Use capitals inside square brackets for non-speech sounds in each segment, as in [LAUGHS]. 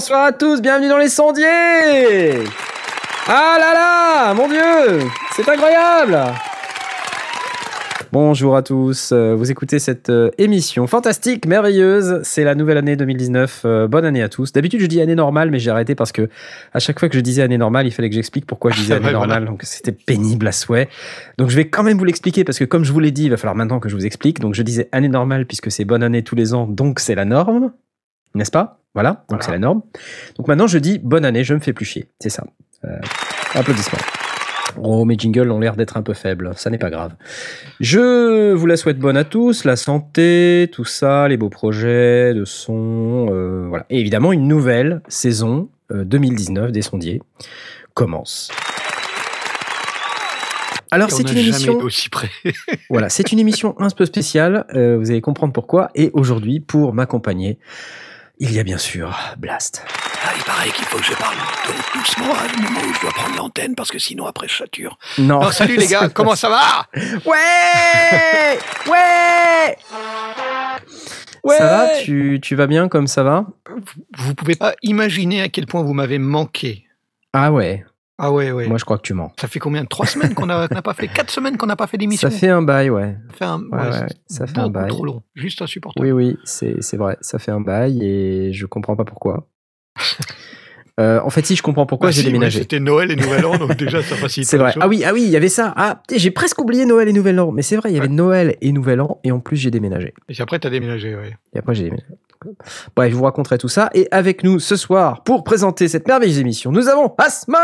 Bonsoir à tous, bienvenue dans les sondiers Ah là là, mon dieu, c'est incroyable Bonjour à tous, euh, vous écoutez cette euh, émission fantastique, merveilleuse, c'est la nouvelle année 2019, euh, bonne année à tous. D'habitude je dis année normale, mais j'ai arrêté parce que à chaque fois que je disais année normale, il fallait que j'explique pourquoi je disais [LAUGHS] année normale, donc c'était pénible à souhait. Donc je vais quand même vous l'expliquer parce que comme je vous l'ai dit, il va falloir maintenant que je vous explique. Donc je disais année normale puisque c'est bonne année tous les ans, donc c'est la norme, n'est-ce pas? Voilà, donc Voilà. c'est la norme. Donc maintenant je dis bonne année, je me fais plus chier, c'est ça. Euh, applaudissements. Oh, mes jingles ont l'air d'être un peu faibles, ça n'est pas grave. Je vous la souhaite bonne à tous, la santé, tout ça, les beaux projets de son, euh, voilà. Et évidemment, une nouvelle saison euh, 2019 des sondiers commence. Alors, c'est une émission. aussi près. [LAUGHS] Voilà, c'est une émission un peu spéciale, euh, vous allez comprendre pourquoi. Et aujourd'hui, pour m'accompagner, il y a bien sûr Blast. Ah, il paraît qu'il faut que je parle doucement à le moment où je dois prendre l'antenne parce que sinon après je sature. Non, Alors salut les gars, [LAUGHS] comment ça va? Ouais Ouais Ouais Ça va? Tu, tu vas bien comme ça va? Vous pouvez pas imaginer à quel point vous m'avez manqué. Ah ouais, Ah ouais, ouais. moi je crois que tu mens. Ça fait combien? Trois semaines qu'on [LAUGHS] n'a pas fait? Quatre semaines qu'on n'a pas fait d'émission Ça fait un bail, ouais. Ça fait un, Ouais, ouais, ça fait un bail. trop long. Juste insupportable. Oui, oui, c'est vrai, ça fait un bail et je comprends pas pourquoi. [LAUGHS] Euh, en fait, si je comprends pourquoi Ah j'ai si, ouais, déménagé. C'était Noël et Nouvel An, donc déjà ça [LAUGHS] facilite. C'est vrai. Ah oui, ah oui, il y avait ça. Ah, j'ai presque oublié Noël et Nouvel An. Mais c'est vrai, il y avait Noël et Nouvel An et en plus j'ai déménagé. Et après t'as déménagé, ouais. Et après j'ai déménagé. Bref, je vous raconterai tout ça. Et avec nous ce soir, pour présenter cette merveilleuse émission, nous avons Asmot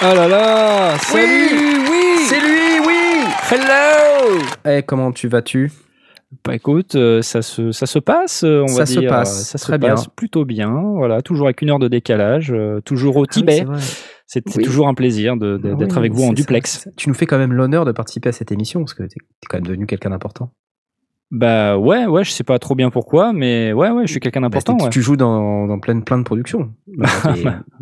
Ah là là Salut Oui, C'est lui, oui Hello Eh, comment tu vas-tu? Bah écoute, euh, ça se, ça se passe, euh, on Ça va se dire. passe, Ça se passe bien. plutôt bien. Voilà, toujours avec une heure de décalage, euh, toujours au Ah oui, Tibet. c'est vrai. c'est Oui. toujours un plaisir Ah d'être oui, avec vous en duplex. Tu nous fais quand même l'honneur de participer à cette émission parce que t'es es quand même devenu quelqu'un d'important. Bah ouais, ouais, je sais pas trop bien pourquoi, mais ouais, ouais, je suis quelqu'un Bah, d'important. ouais. Tu joues dans, dans plein, plein de productions. [LAUGHS] Et,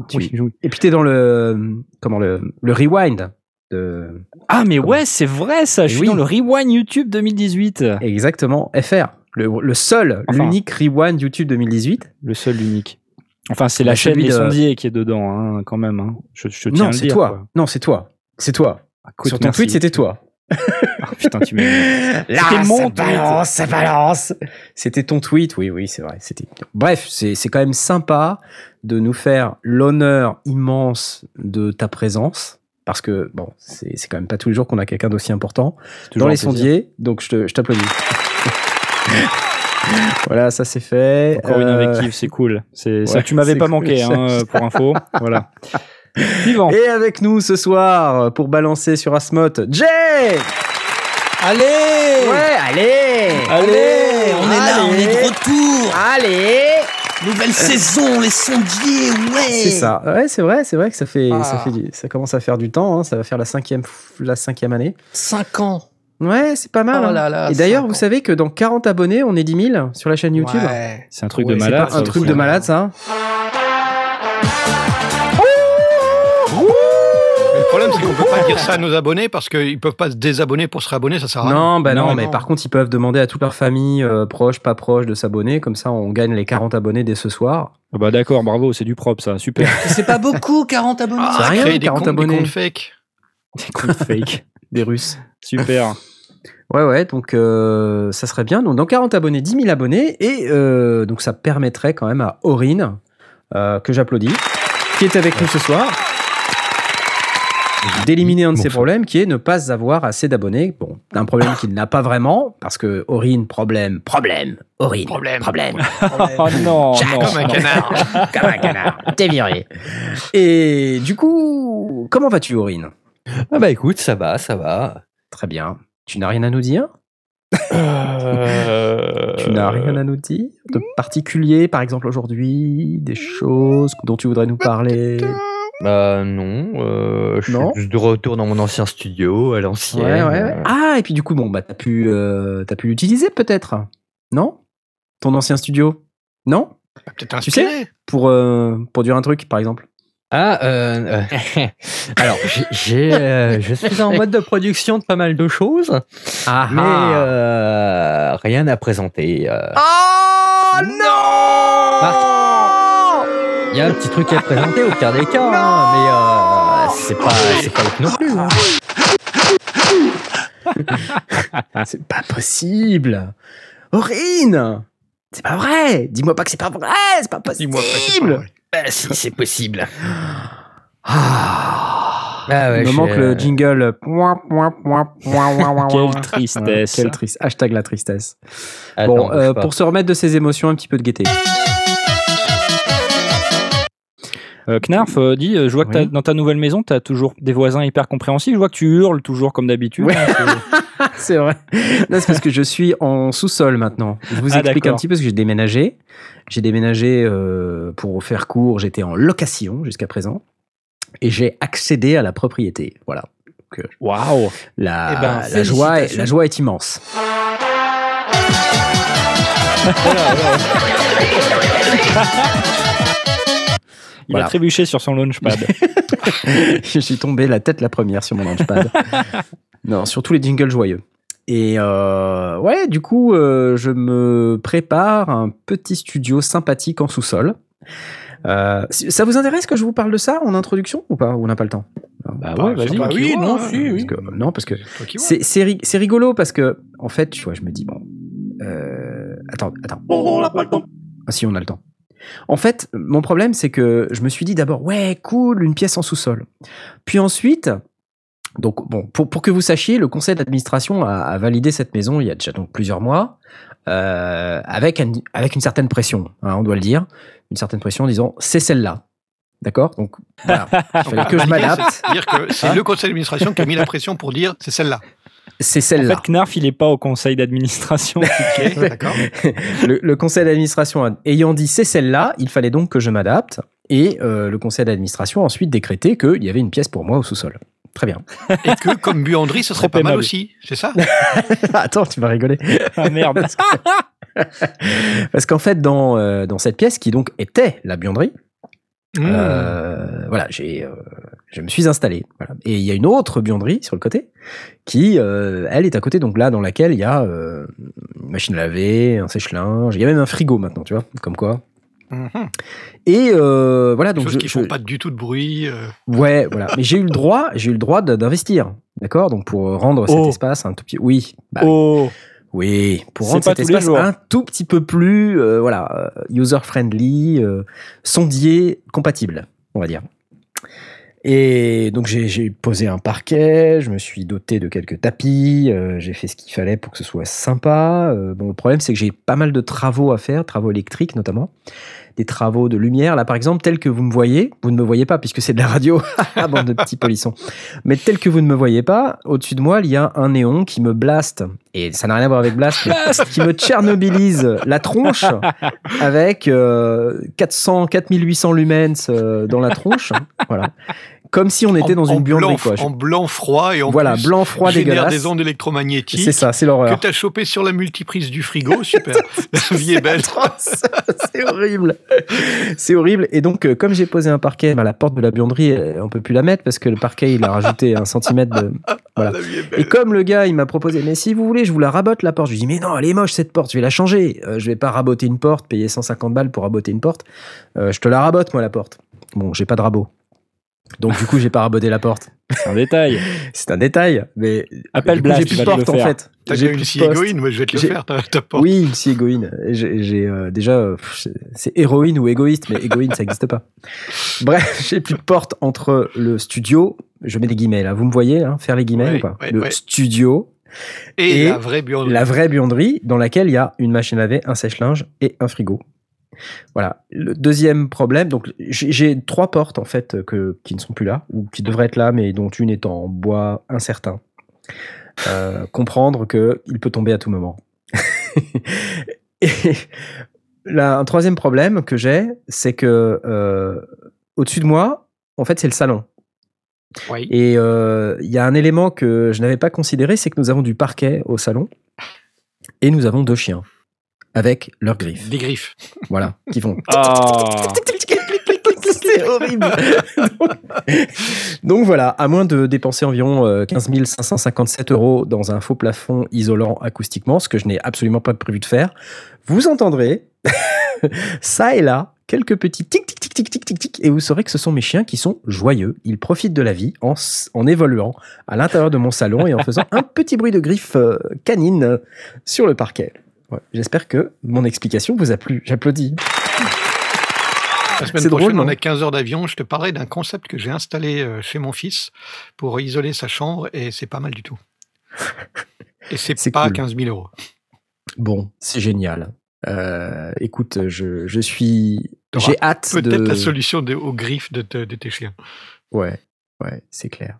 tu- Oui, oui. et puis t'es dans le comment le, le rewind de Ah mais Comment ouais, c'est vrai ça, je Eh suis oui. dans le Rewind YouTube 2018. exactement FR, le, le seul, Enfin. l'unique rewind YouTube 2018. Le seul, l'unique. Enfin, c'est la Bah, chaîne celui Les de- Sondiers qui est dedans, hein, quand même. hein. Je, je tiens Non, c'est toi. quoi. Non, c'est toi. C'est toi. Écoute, Sur ton merci. tweet, c'était toi. Ah, putain, tu m'as. [LAUGHS] Là, mon ça tweet. balance, ça balance. C'était ton tweet, oui, oui, c'est vrai. C'était. Bref, c'est c'est quand même sympa de nous faire l'honneur immense de ta présence. Parce que, bon, c'est c'est quand même pas tous les jours qu'on a quelqu'un d'aussi important dans un les sondiers. Donc, je te- je t'applaudis. [LAUGHS] voilà, ça c'est fait. Encore une Euh, invective, c'est cool. C'est ça, ouais, tu m'avais pas cool. manqué, hein, pour info. [LAUGHS] voilà. Suivant. Et avec nous ce soir, pour balancer sur Asmot, Jay Allez Ouais, allez Allez On est là, on est de retour Allez Nouvelle saison, les sondiers, ouais C'est ça. Ouais, c'est vrai, c'est vrai que ça fait, Ah. ça fait, ça commence à faire du temps. hein, Ça va faire la cinquième, la cinquième année. 5 ans Ouais, c'est pas mal. Oh hein. là là, Et d'ailleurs, cinq vous savez que dans 40 abonnés, on est 10 000 sur la chaîne YouTube. Ouais. C'est un truc Ouais, de c'est malade. Un truc de malade, ça. Problème c'est qu'on peut pas dire ça à nos abonnés parce qu'ils peuvent pas se désabonner pour se réabonner, ça sert à rien. Non, bah non, Non, mais non. par contre, ils peuvent demander à toute leur famille, euh, proche, pas proche, de s'abonner. Comme ça, on gagne les 40 abonnés dès ce soir. Ah bah d'accord, bravo, c'est du propre ça, super. [LAUGHS] C'est pas beaucoup, 40 abonnés Ah, C'est rien, créer des 40 comptes, des abonnés. comptes fake. Des comptes fake. [LAUGHS] Des Russes. Super. [LAUGHS] Ouais, ouais, donc euh, ça serait bien. Donc, dans 40 abonnés, 10 000 abonnés. Et euh, donc, ça permettrait quand même à Aurine, euh, que j'applaudis, qui est avec nous ce soir, d'éliminer un de ses problèmes qui est ne pas avoir assez d'abonnés. Bon, un problème qu'il n'a pas vraiment, parce que Aurine, problème, problème, Aurine, Problème. problème. [LAUGHS] Oh non, Jack, non, Comme un canard. [LAUGHS] Comme un canard, t'es viré. Et du coup, comment vas-tu, Aurine? Ah bah écoute, ça va, ça va. Très bien. Tu n'as rien à nous dire? Euh, Tu n'as rien à nous dire? De particulier, par exemple aujourd'hui, des choses dont tu voudrais nous parler? Bah non, euh, je Non suis juste de retour dans mon ancien studio, à l'ancienne. Ouais, ouais, ouais. Ah, et puis du coup, bon, bah, t'as pu, euh, t'as pu l'utiliser peut-être Non? Ton ancien studio? Non? Peut-être Tu sais inspiré. pour, euh, pour dire un truc, par exemple Ah, euh, euh, [LAUGHS] alors, j'ai- j'ai, euh, je suis en mode de production de pas mal de choses, Ah mais euh, rien à présenter. euh. Oh non Il y a un petit truc à présenter au pire des cas, hein, mais euh, c'est pas, c'est pas ouf non plus. hein. [LAUGHS] C'est pas possible. Aurine C'est pas vrai Dis-moi pas que c'est pas vrai C'est pas possible Dis-moi pas que c'est pas vrai. Bah, si, c'est possible. Ah, Ah ouais, Il me je manque suis, le euh, jingle. Point, point, point, point, point, point, Quelle point. tristesse. Quelle tristesse. Hashtag la tristesse. attends, bon, bouge euh, pas. pour se remettre de ses émotions, un petit peu de gaieté. Euh, Knarf, euh, dis, euh, je vois que Oui. dans ta nouvelle maison, tu as toujours des voisins hyper compréhensifs. Je vois que tu hurles toujours comme d'habitude. Ouais. hein, c'est- [LAUGHS] vrai. C'est parce que je suis en sous-sol maintenant. Je vous Ah, explique un petit peu parce que j'ai déménagé. J'ai déménagé euh, pour faire court. J'étais en location jusqu'à présent. Et j'ai accédé à la propriété. Voilà. Waouh La, Eh ben, la, joie est, la joie est immense. [LAUGHS] Il Voilà. a trébuché sur son launchpad. [LAUGHS] je suis tombé la tête la première sur mon launchpad. [LAUGHS] non, sur tous les jingles joyeux. Et euh, ouais, du coup, euh, je me prépare un petit studio sympathique en sous-sol. Euh, ça vous intéresse que je vous parle de ça en introduction ou pas Ou on n'a pas le temps? Bah Bah, ouais, vas-y. Bah oui, non, hein. si, oui. Parce que- Non, parce que C'est rigolo parce que en fait, tu vois, je me dis bon, euh, attends, attends. Ah si, on a le temps. En fait, mon problème, c'est que je me suis dit d'abord, ouais, cool, une pièce en sous-sol. Puis ensuite, donc bon, pour, pour que vous sachiez, le conseil d'administration a, a validé cette maison il y a déjà donc plusieurs mois, euh, avec, un- avec une certaine pression, hein, on doit le dire, une certaine pression en disant, c'est celle-là. D'accord? Donc, voilà. [LAUGHS] Il fallait que je m'adapte. dire que c'est Hein? le conseil d'administration qui a mis la pression pour dire c'est celle-là. C'est En celle-là. fait, Knarf, il est pas au conseil d'administration. [LAUGHS] D'accord. le, le conseil d'administration ayant dit c'est celle-là, il fallait donc que je m'adapte. Et euh, le conseil d'administration a ensuite décrété qu'il y avait une pièce pour moi au sous-sol. Très bien. Et que comme buanderie, ce serait Trop pas mal aussi, c'est ça? [LAUGHS] Attends, tu vas rigoler. ah merde. [LAUGHS] Parce qu'en fait, dans, euh, dans cette pièce, qui donc était la buanderie, Mmh. euh, voilà, j'ai, euh, je me suis installé. Voilà. Et il y a une autre buanderie sur le côté, qui, euh, elle, est à côté, donc là, dans laquelle il y a euh, une machine à laver, un sèche-linge, il y a même un frigo maintenant, tu vois, comme quoi. Mhm. Et euh, voilà, donc choses je, qui je- font pas du tout de bruit. Ouais, voilà. Mais j'ai eu le droit, j'ai eu le droit d'investir, d'accord. Donc pour rendre cet Oh. espace un tout petit, oui, bah oui. Oh, oui, pour rendre cet espace un tout petit peu plus, voilà, user friendly, sondier compatible, on va dire. Et donc j'ai posé un parquet, je me suis doté de quelques tapis, euh, j'ai fait ce qu'il fallait pour que ce soit sympa. Euh, bon, le problème c'est que j'ai pas mal de travaux à faire, travaux électriques notamment, des travaux de lumière. Là par exemple, tel que vous me voyez, vous ne me voyez pas puisque c'est de la radio, [LAUGHS] bande de petits polissons. Mais tel que vous ne me voyez pas, au-dessus de moi il y a un néon qui me blaste et ça n'a rien à voir avec blast, mais qui me tchernobylise la tronche avec euh, 400, 4800 lumens euh, dans la tronche, voilà. Comme si on était En- dans une buanderie, blanc, quoi. En blanc froid et en voilà, plus blanc froid génère dégueulasse. des ondes électromagnétiques. C'est ça, c'est Que l'horreur. t'as chopé sur la multiprise du frigo, [LAUGHS] super. la vie est belle. c'est horrible. C'est horrible. Et donc, euh, comme j'ai posé un parquet à la porte de la buanderie, euh, on peut plus la mettre parce que le parquet, il a rajouté un centimètre de. [LAUGHS] Voilà. La vie est Et comme le gars, il m'a proposé, mais si vous voulez, je vous la rabote la porte. Je lui dis, mais non, elle est moche cette porte, je vais la changer. Euh, je vais pas raboter une porte, payer 150 balles pour raboter une porte. Euh, je te la rabote, moi, la porte. Bon, j'ai pas de rabot. Donc, du coup, j'ai pas raboté la porte. c'est un détail. [LAUGHS] C'est un détail, mais. Appelle Blast, j'ai plus de porte, en fait. T'as J'ai déjà une poste. égoïne, moi je vais te le J'ai- faire, ta, ta porte. Oui, une scie égoïne. J'ai euh, déjà, euh, c'est- c'est héroïne ou égoïste, mais égoïne, ça n'existe pas. [LAUGHS] Bref, j'ai plus de porte entre le studio. Je mets des guillemets là. Vous me voyez hein, faire les guillemets Ouais, ou pas? ouais, Le ouais. studio, Et, et la vraie buanderie. la vraie buanderie dans laquelle il y a une machine à laver, un sèche-linge et un frigo. Voilà. Le deuxième problème, donc j'ai trois portes en fait que, qui ne sont plus là ou qui devraient être là, mais dont une est en bois incertain. Euh, comprendre que il peut tomber à tout moment. [LAUGHS] et là, un troisième problème que j'ai, c'est que euh, au-dessus de moi, en fait, c'est le salon. Oui. Et euh, il y a un élément que je n'avais pas considéré, c'est que nous avons du parquet au salon et nous avons deux chiens avec leurs griffes. Des griffes. Voilà, qui font. Ah, C'est horrible. donc, donc voilà, à moins de dépenser environ euh, 15 557 euros dans un faux plafond isolant acoustiquement, ce que je n'ai absolument pas prévu de faire, vous entendrez [LAUGHS] ça et là quelques petits tic tic tic tic tic tic tic et vous saurez que ce sont mes chiens qui sont joyeux. Ils profitent de la vie en, en évoluant à l'intérieur de mon salon et en faisant un petit bruit de griffe euh, canine euh, sur le parquet. Ouais, J'espère que mon explication vous a plu. J'applaudis. La semaine C'est drôle, prochaine, on a 15 heures d'avion. Je te parlerai d'un concept que j'ai installé euh, chez mon fils pour isoler sa chambre et c'est pas mal du tout. Et c'est [LAUGHS] C'est pas cool. 15 000 euros. Bon, c'est génial. Euh, écoute, je, je suis. J'ai hâte de. Peut-être la solution de- aux griffes de, te- de tes chiens. Ouais, ouais, c'est clair.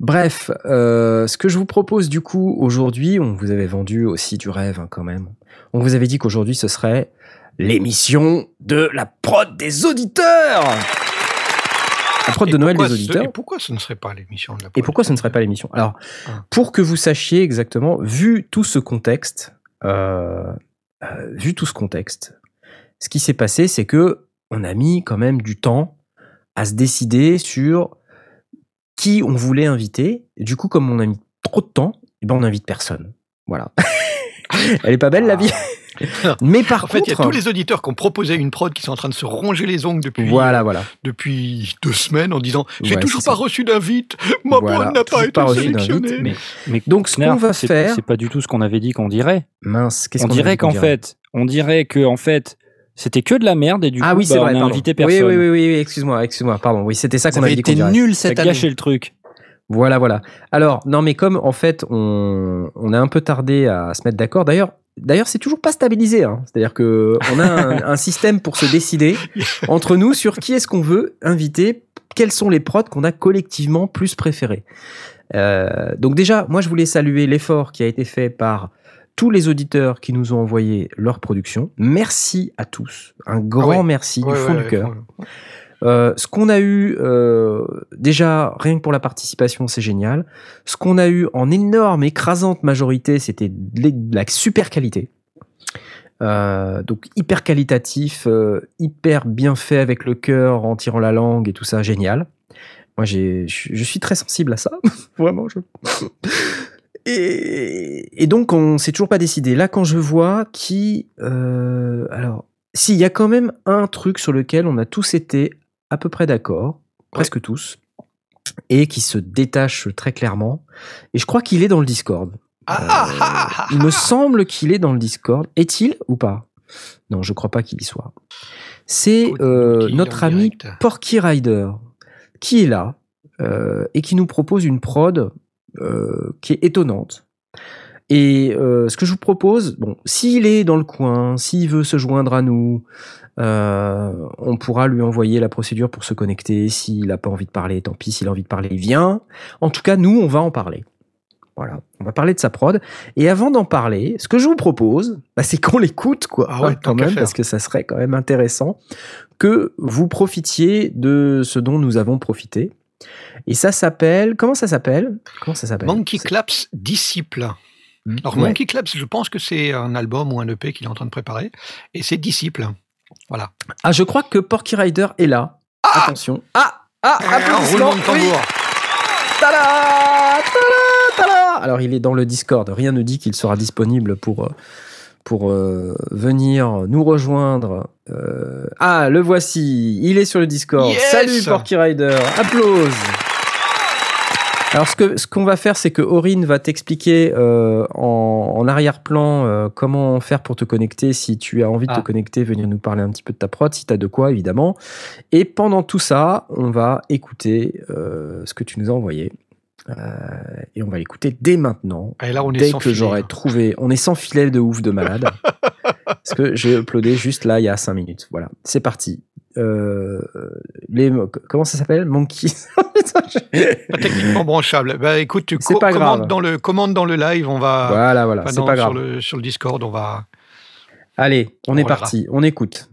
Bref, euh, ce que je vous propose du coup aujourd'hui, on vous avait vendu aussi du rêve hein, quand même. On vous avait dit qu'aujourd'hui ce serait l'émission de la prod des auditeurs. La prod de Noël des ce- auditeurs. Et pourquoi ce ne serait pas l'émission de la Et pourquoi ce ne serait pas l'émission? Alors, Ah. pour que vous sachiez exactement, vu tout ce contexte, euh, euh, vu tout ce contexte, ce qui s'est passé, c'est que on a mis quand même du temps à se décider sur qui on voulait inviter. Et du coup, comme on a mis trop de temps, eh ben on n'invite personne. Voilà. [LAUGHS] Elle est pas belle la vie. [LAUGHS] Mais par En fait, il y a contre, tous les auditeurs qui ont proposé une prod qui sont en train de se ronger les ongles depuis, voilà, voilà. depuis deux semaines en disant J'ai Ouais, toujours pas ça. reçu d'invite, ma Voilà, prod n'a pas été pas sélectionnée. Mais, mais Donc, ce qu'on va c'est- faire, c'est pas du tout ce qu'on avait dit qu'on dirait. mince, qu'est-ce On qu'on dirait qu'en fait, on dirait que en fait, c'était que de la merde et du ah coup, oui, c'est bah, vrai. on a pardon. invité oui, personne. oui, oui, oui, oui, excuse-moi, excuse-moi, pardon. Oui, c'était ça Ça qu'on avait dit dirait. nul cette année. gâchait le truc. Voilà, voilà. Alors, non, mais comme en fait, on, on a un peu tardé à se mettre d'accord. D'ailleurs, d'ailleurs, c'est toujours pas stabilisé. Hein. C'est-à-dire que on a un, un système pour se décider entre nous sur qui est-ce qu'on veut inviter, quels sont les prods qu'on a collectivement plus préférés. Euh, donc déjà, moi, je voulais saluer l'effort qui a été fait par tous les auditeurs qui nous ont envoyé leur production. Merci à tous. Un grand Ah ouais. merci Ouais, du fond du cœur. Euh, ce qu'on a eu, euh, déjà, rien que pour la participation, c'est génial. Ce qu'on a eu en énorme, écrasante majorité, c'était de la super qualité. Euh, donc hyper qualitatif, hyper bien fait avec le cœur, en tirant la langue et tout ça, génial. Moi, je suis très sensible à ça, [LAUGHS] vraiment. [LAUGHS] Et, donc, on s'est toujours pas décidé. Là, quand je vois qui, alors, s'il y a quand même un truc sur lequel on a tous été à peu près d'accord, presque tous, et qui se détache très clairement. Et je crois qu'il est dans le Discord. Ah, Euh, ah, ah, il me semble qu'il est dans le Discord. Est-il ou pas? Non, je crois pas qu'il y soit. C'est euh, notre ami direct Porky Rider qui est là euh, et qui nous propose une prod qui est étonnante. Et ce que je vous propose, bon, s'il est dans le coin, s'il veut se joindre à nous, on pourra lui envoyer la procédure pour se connecter. S'il n'a pas envie de parler, tant pis. S'il a envie de parler, il vient. En tout cas, nous, on va en parler. Voilà, on va parler de sa prod. Et avant d'en parler, ce que je vous propose, bah, c'est qu'on l'écoute, quoi, Ah ouais, quand même, parce que ça serait quand même intéressant que vous profitiez de ce dont nous avons profité. Et ça s'appelle, comment ça s'appelle? Comment ça s'appelle? Monkey Claps Disciple. Alors, Ouais. Monkey Claps, je pense que c'est un album ou un EP qu'il est en train de préparer. Et c'est Disciple. Voilà. Ah, je crois que Porky Rider est là. Attention. Ah Ah, Un applaudissements oui. tambour. Tada Tada Tada Alors, il est dans le Discord. Rien ne dit qu'il sera disponible pour, euh, pour euh, venir nous rejoindre. Euh, Ah, le voici. Il est sur le Discord. Yes Salut Porky Rider. Applause. Alors, ce que ce qu'on va faire, c'est que Aurine va t'expliquer euh, en, en arrière-plan euh, comment faire pour te connecter. Si tu as envie de Ah. te connecter, venir nous parler un petit peu de ta prod, si tu as de quoi, évidemment. Et pendant tout ça, on va écouter euh, ce que tu nous as envoyé. Et on va l'écouter dès maintenant. Et là, on est dès sans que j'aurai hein. trouvé. On est sans filet de ouf de malade. [LAUGHS] parce que j'ai uploadé juste là, il y a 5 minutes. Voilà, c'est parti. Euh, les, comment ça s'appelle? Monkey [LAUGHS] Pas techniquement branchable. Bah écoute, tu co- pas commandes grave. dans le commande dans le live, on va Voilà, voilà, c'est pas sur grave. le sur le Discord, on va Allez, on On est parti, on écoute.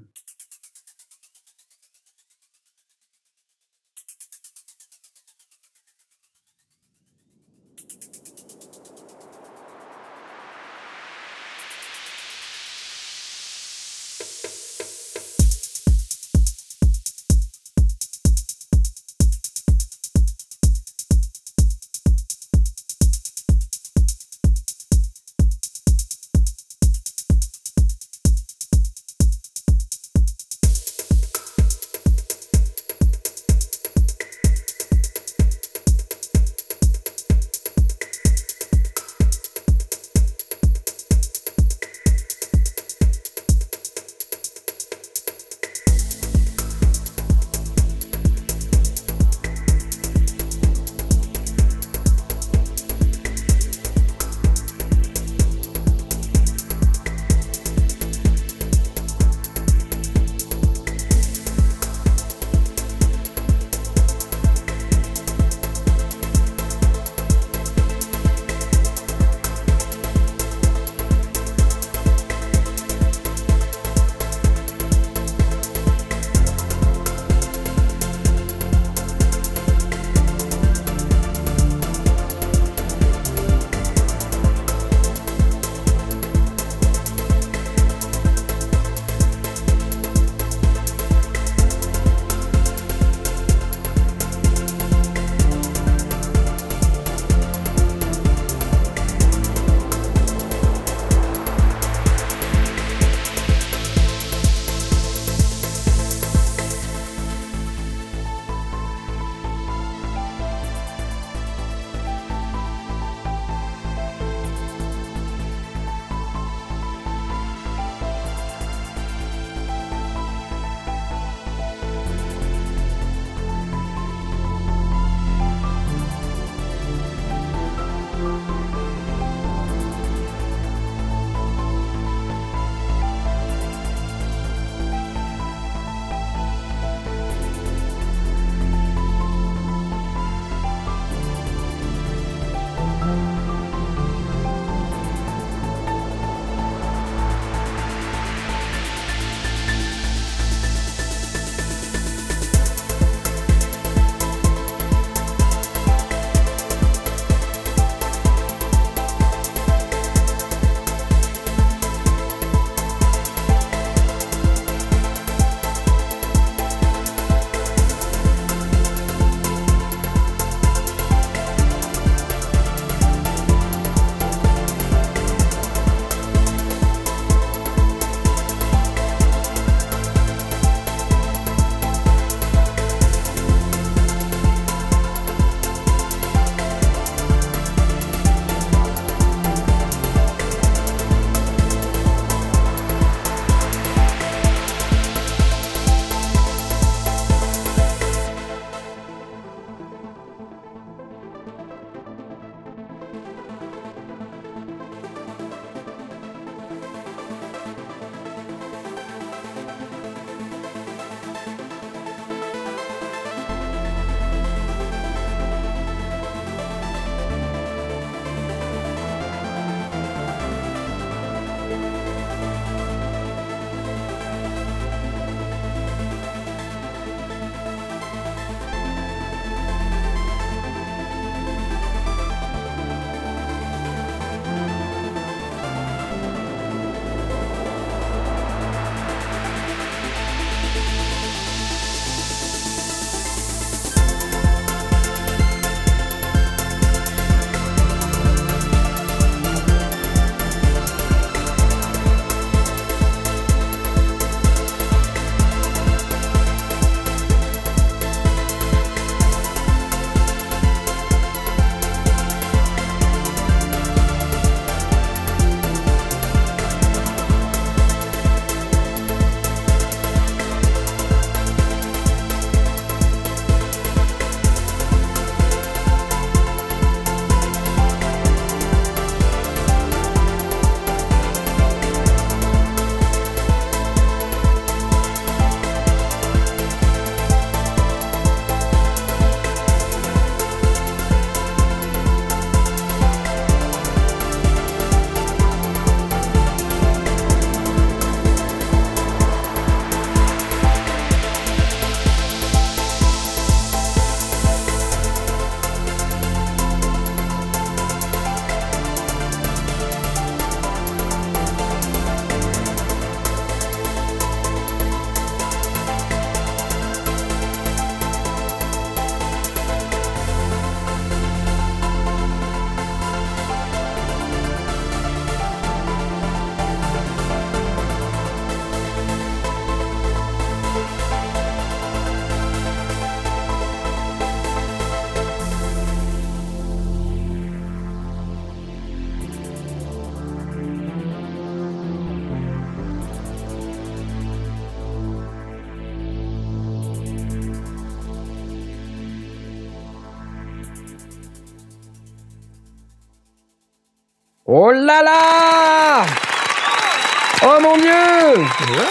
Mon dieu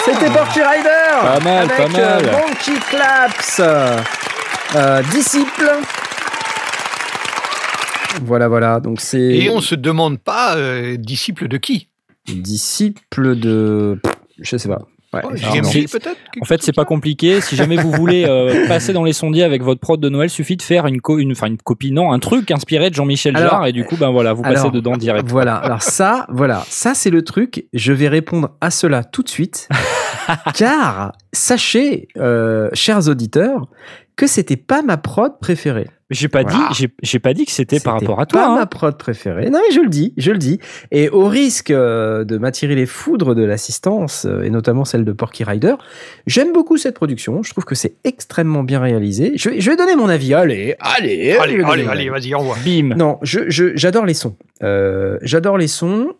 C'était Porky Rider Pas mal, avec, pas mal. euh, Monkey Claps. Euh, Disciple. Voilà, voilà, donc c'est... Et on se demande pas euh, disciple de qui? Disciple de... Je sais pas. Ouais, Oh, peut-être? En fait, c'est pas compliqué. Si jamais vous voulez euh, [LAUGHS] passer dans les sondiers avec votre prod de Noël, suffit de faire une, co- une, une copie, non, un truc inspiré de Jean-Michel Jarre et du coup, ben voilà, vous passez dedans direct. Voilà, alors ça, voilà, ça c'est le truc. Je vais répondre à cela tout de suite, [LAUGHS] car sachez, euh, chers auditeurs, que c'était pas ma prod préférée. J'ai pas Voilà. dit, j'ai- j'ai pas dit que c'était par rapport à Pas toi. ma hein. prod préférée. Non, mais je le dis, je le dis. Et au risque euh, de m'attirer les foudres de l'assistance, euh, et notamment celle de Porky Rider, j'aime beaucoup cette production. Je trouve que c'est extrêmement bien réalisé. Je vais, je vais donner mon avis. Allez, allez, Allez, allez, allez, vas-y, envoie. Bim. Non, je, je- j'adore les sons. Euh, j'adore les sons.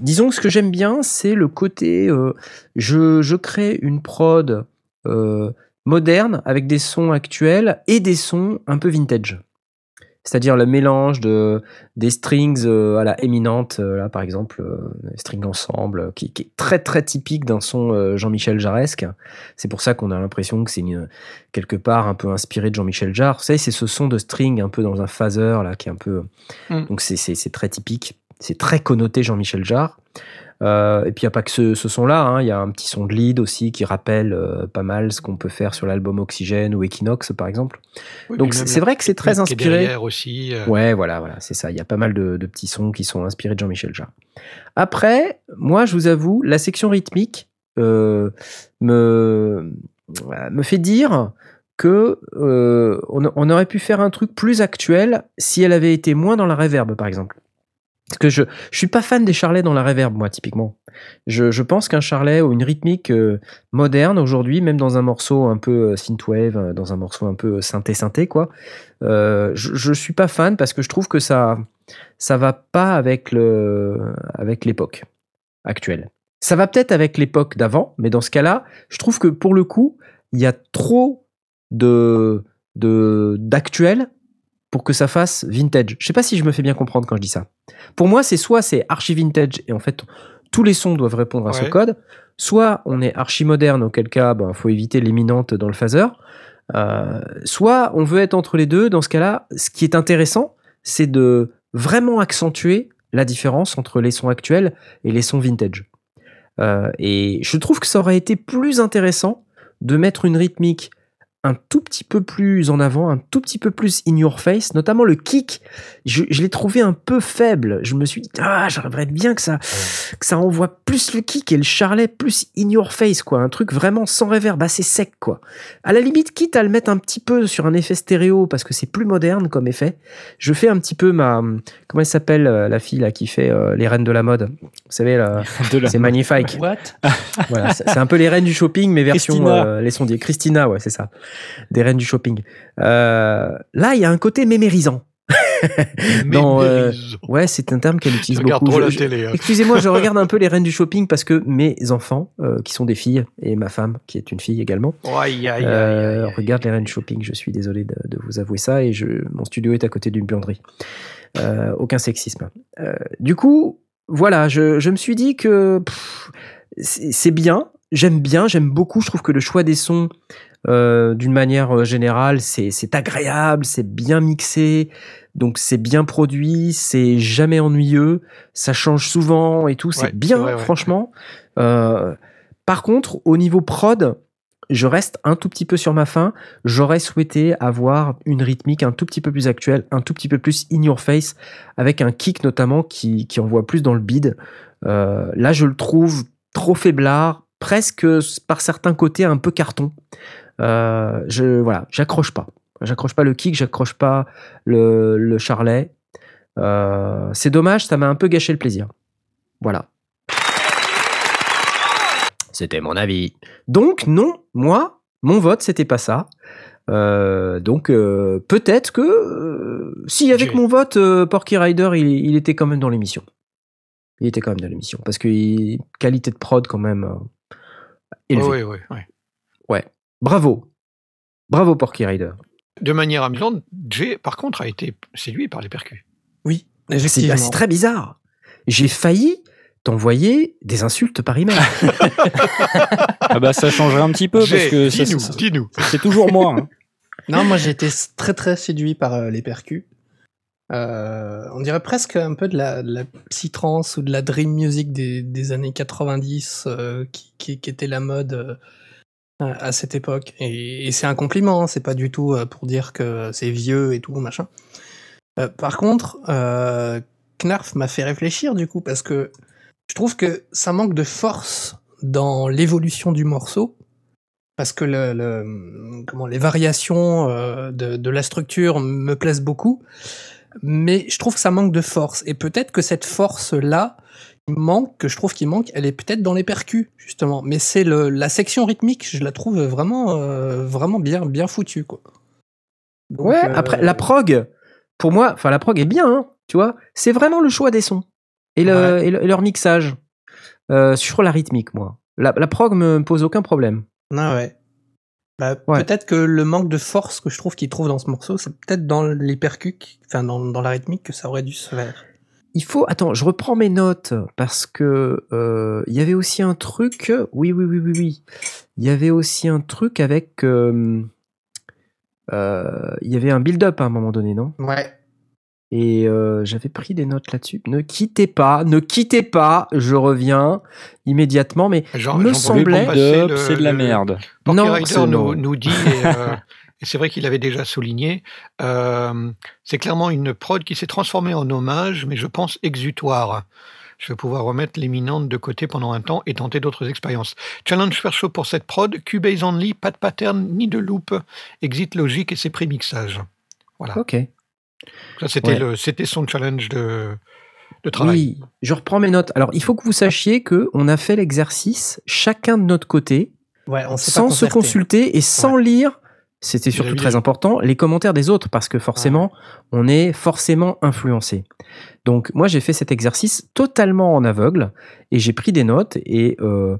Disons que ce que j'aime bien, c'est le côté. euh, je, je crée une prod euh, moderne avec des sons actuels et des sons un peu vintage. C'est-à-dire le mélange de, des strings euh, à la éminente, euh, là par exemple, euh, les strings ensemble, qui, qui est très très typique d'un son Jean-Michel Jarresque. C'est pour ça qu'on a l'impression que c'est quelque part un peu inspiré de Jean-Michel Jarre. Vous savez, c'est ce son de string un peu dans un phaser, là, qui est un peu. Mm. Donc c'est très typique. C'est très connoté Jean-Michel Jarre. Euh, et puis il n'y a pas que ce, ce son-là, hein. il y a un petit son de lead aussi qui rappelle euh, pas mal ce qu'on peut faire sur l'album Oxygène ou Equinox par exemple. Oui, Donc c'est vrai que c'est très inspiré. aussi. euh, Ouais, voilà, voilà, c'est ça. Il y a pas mal de, de petits sons qui sont inspirés de Jean-Michel Jarre. Après, moi, je vous avoue, la section rythmique me, me fait dire que on, on aurait pu faire un truc plus actuel si elle avait été moins dans la reverb, par exemple. Parce que je, je suis pas fan des charlets dans la reverb, moi, typiquement. Je, je pense qu'un charlet ou une rythmique euh, moderne aujourd'hui, même dans un morceau un peu euh, synthwave, euh, dans un morceau un peu synthé-synthé, quoi, je, je suis pas fan parce que je trouve que ça, ça va pas avec le, avec l'époque actuelle. Ça va peut-être avec l'époque d'avant, mais dans ce cas-là, je trouve que pour le coup, il y a trop de, de, d'actuel pour que ça fasse vintage. Je sais pas si je me fais bien comprendre quand je dis ça. Pour moi, c'est soit c'est archi vintage et en fait tous les sons doivent répondre à ce code, soit on est archi moderne auquel cas il faut éviter l'éminente dans le phaser, euh, soit on veut être entre les deux. Dans ce cas-là, ce qui est intéressant, c'est de vraiment accentuer la différence entre les sons actuels et les sons vintage. Euh, et je trouve que ça aurait été plus intéressant de mettre une rythmique un tout petit peu plus en avant, un tout petit peu plus in your face, notamment le kick. Je, je l'ai trouvé un peu faible. Je me suis dit, ah, j'aimerais bien que ça, que ça envoie plus le kick et le charlet plus in your face, quoi. Un truc vraiment sans réverb, assez sec, quoi. À la limite, quitte à le mettre un petit peu sur un effet stéréo parce que c'est plus moderne comme effet, je fais un petit peu ma. Comment elle s'appelle, euh, la fille là qui fait euh, les reines de la mode? Vous savez, c'est magnifique. What? Voilà, c'est un peu les reines du shopping, mais version Christina. euh, les sondiers. Christina, ouais, c'est ça. Des reines du shopping. Euh, là, il y a un côté mémérisant. [LAUGHS] Dans, euh. Ouais, c'est un terme qu'elle Je utilise regarde beaucoup. trop Je- la je- télé. hein. Excusez-moi, je [LAUGHS] regarde un peu les reines du shopping parce que mes enfants, euh, qui sont des filles, et ma femme, qui est une fille également, Aïe, euh, regardent les reines du shopping. Je suis désolé de, de vous avouer ça, et je, mon studio est à côté d'une buanderie. Aucun sexisme. Du coup, voilà, je, je me suis dit que c'est bien, j'aime bien, j'aime beaucoup. Je trouve que le choix des sons, euh, d'une manière euh, générale, c'est agréable, c'est bien mixé, donc c'est bien produit, c'est jamais ennuyeux, ça change souvent et tout, c'est Ouais, bien, ouais. franchement. Euh, par contre, au niveau prod, je reste un tout petit peu sur ma faim. J'aurais souhaité avoir une rythmique un tout petit peu plus actuelle, un tout petit peu plus in your face, avec un kick notamment qui, qui envoie plus dans le bide. Euh, là, je le trouve trop faiblard, presque par certains côtés un peu carton. Euh, je voilà, j'accroche pas. J'accroche pas le kick, j'accroche pas le, le charlet. Euh, c'est dommage, ça m'a un peu gâché le plaisir. Voilà. C'était mon avis. Donc non, moi, mon vote, c'était pas ça. Euh, donc euh, peut-être que euh, si avec J'ai- mon vote, Porky Rider, il, il était quand même dans l'émission. Il était quand même dans l'émission parce que il- qualité de prod quand même élevée. Oui, oui, oui. Bravo, bravo Porky Rider. De manière amusante, Jay, par contre, a été séduit par les percus. Oui, C'est effectivement. c'est très bizarre. j'ai failli t'envoyer des insultes par email. [LAUGHS] Ah bah ça changerait un petit peu parce que dis-nous, dis-nous. c'est toujours moi. hein. [LAUGHS] Non, moi j'ai été très très séduit par euh, les percus. Euh, on dirait presque un peu de la, de la psytrance ou de la dream music des, des années 90 euh, qui, qui, qui était la mode euh, à cette époque. Et, c'est un compliment, hein, c'est pas du tout euh, pour dire que c'est vieux et tout, machin. Euh, par contre, euh, Knarf m'a fait réfléchir du coup parce que je trouve que ça manque de force dans l'évolution du morceau parce que le, comment, les variations de, la structure me plaisent beaucoup, mais je trouve que ça manque de force. Et peut-être que cette force-là, manque, que je trouve qu'il manque, elle est peut-être dans les percus, justement. Mais c'est le- la section rythmique, je la trouve vraiment, euh, vraiment bien, bien foutue, quoi. Donc, Ouais, euh, après, la prog, pour moi, enfin, la prog est bien, hein, tu vois. C'est vraiment le choix des sons et, le, Ouais. et, le- et leur mixage euh, sur la rythmique, moi. La, la prog me pose aucun problème. Ah ouais. Bah, Ouais. Peut-être que le manque de force que je trouve qu'il trouve dans ce morceau, c'est peut-être dans les percus, qui- enfin dans, dans la rythmique que ça aurait dû se faire. Il faut. Attends, je reprends mes notes parce que euh, il y avait aussi un truc. Oui, oui, oui, oui, oui. Il y avait aussi un truc avec. euh, euh, Il y avait un build-up à un moment donné, non? Ouais. Et euh, j'avais pris des notes là-dessus. Ne quittez pas, ne quittez pas. Je reviens immédiatement. Mais J'en- Me semblait- le- c'est de la le- merde. Porky Non, Rider c'est nous, nous dit, [LAUGHS] et, c'est vrai qu'il avait déjà souligné, euh, c'est clairement une prod qui s'est transformée en hommage, mais je pense exutoire. Je vais pouvoir remettre l'éminente de côté pendant un temps et tenter d'autres expériences. Challenge perso pour cette prod, Cubase only, pas de pattern ni de loop, exit logique et ses prémixages. Voilà. ok. Ça, c'était Ouais. le, c'était son challenge de, de travail. Oui, je reprends mes notes. Alors, il faut que vous sachiez que on a fait l'exercice chacun de notre côté, Ouais, on s'est pas sans se consulter et sans lire. C'était surtout très important les commentaires des autres parce que forcément, on est forcément influencé. Donc, moi, j'ai fait cet exercice totalement en aveugle et j'ai pris des notes et euh,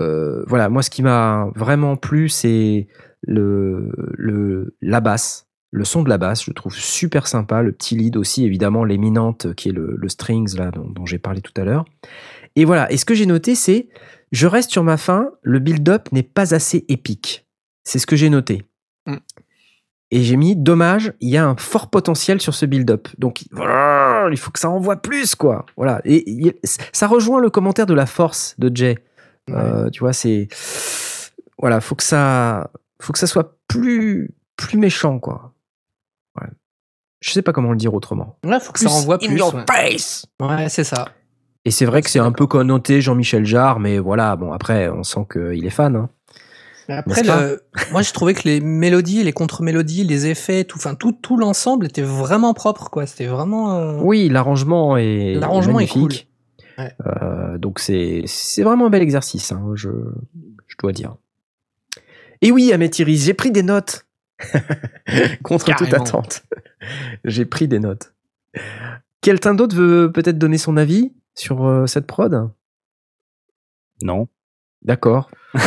euh, voilà. Moi, ce qui m'a vraiment plu, c'est le, le la basse. Le son de la basse, je trouve super sympa. Le petit lead aussi, évidemment, l'éminente qui est le, le strings là dont, dont j'ai parlé tout à l'heure. Et voilà. Et ce que j'ai noté, c'est je reste sur ma fin. Le build-up n'est pas assez épique. C'est ce que j'ai noté. Et j'ai mis dommage. Il y a un fort potentiel sur ce build-up. Donc voilà, il faut que ça envoie plus quoi. Voilà. Et ça rejoint le commentaire de la force de Jay. Euh, tu vois, c'est voilà, faut que ça, faut que ça soit plus plus méchant quoi. Ouais. Je sais pas comment le dire autrement. Ouais, faut que ça envoie plus. ouais. face. Ouais, c'est ça. Et c'est vrai que c'est un peu connoté Jean-Michel Jarre, mais voilà, bon après on sent qu'il est fan. hein. Mais Après, le- [LAUGHS] moi, j'ai trouvé que les mélodies, les contre-mélodies, les effets, tout, enfin, tout, tout l'ensemble était vraiment propre, quoi. C'était vraiment. euh, Oui, l'arrangement est L'arrangement est magnifique. cool. Ouais. Euh, donc c'est c'est vraiment un bel exercice, hein, je, je dois dire. Et oui, Améthyris, j'ai pris des notes. [LAUGHS] Contre toute attente. [LAUGHS] j'ai pris des notes. Quelqu'un d'autre veut peut-être donner son avis sur euh, cette prod? Non. D'accord. [LAUGHS]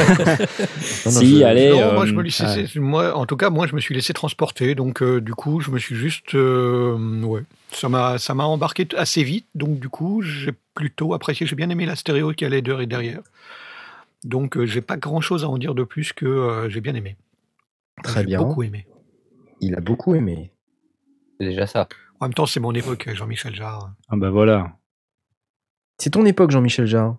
Si, je- allez. Non, euh, moi, je me laissais- ouais. c'est- moi, en tout cas, moi, je me suis laissé transporter. Donc, euh, du coup, je me suis juste. euh, ouais. Ça m'a, ça m'a embarqué assez vite. Donc, du coup, j'ai plutôt apprécié. J'ai bien aimé la stéréo qui allait de- et derrière. Donc, euh, j'ai pas grand chose à en dire de plus que euh, j'ai bien aimé. Très bien. beaucoup aimé. Il a beaucoup aimé. C'est déjà ça. En même temps, c'est mon époque, Jean-Michel Jarre. Ah bah voilà. C'est ton époque, Jean-Michel Jarre.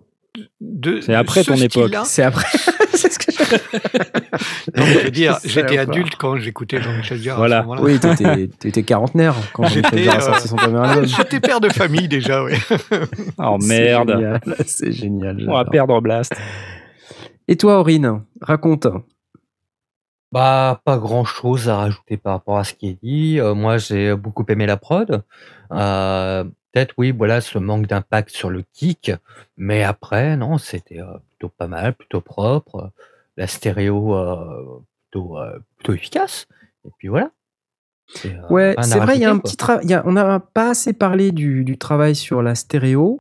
De- C'est après ce ton époque. C'est après. [LAUGHS] C'est ce que je... non, mais je veux dire, j'étais adulte quand j'écoutais Jean-Michel Jarre. Voilà. À ce moment-là. Oui, t'étais t'étais quarantenaire quand Jean-Michel J'étais, Jarre a euh, sorti son premier album. [LAUGHS] J'étais père de famille déjà, oui. [LAUGHS] Oh C'est merde. génial, C'est génial. On va perdre Blast. Et toi, Aurine, raconte. Bah, pas grand chose à rajouter par rapport à ce qui est dit. Euh, moi, j'ai beaucoup aimé la prod. Euh, Peut-être, oui, voilà, ce manque d'impact sur le kick. Mais après, non, c'était euh, plutôt pas mal, plutôt propre. La stéréo, euh, plutôt, euh, plutôt efficace. Et puis voilà. Ouais, c'est vrai, il y a un petit travail. On n'a pas assez parlé du, du travail sur la stéréo.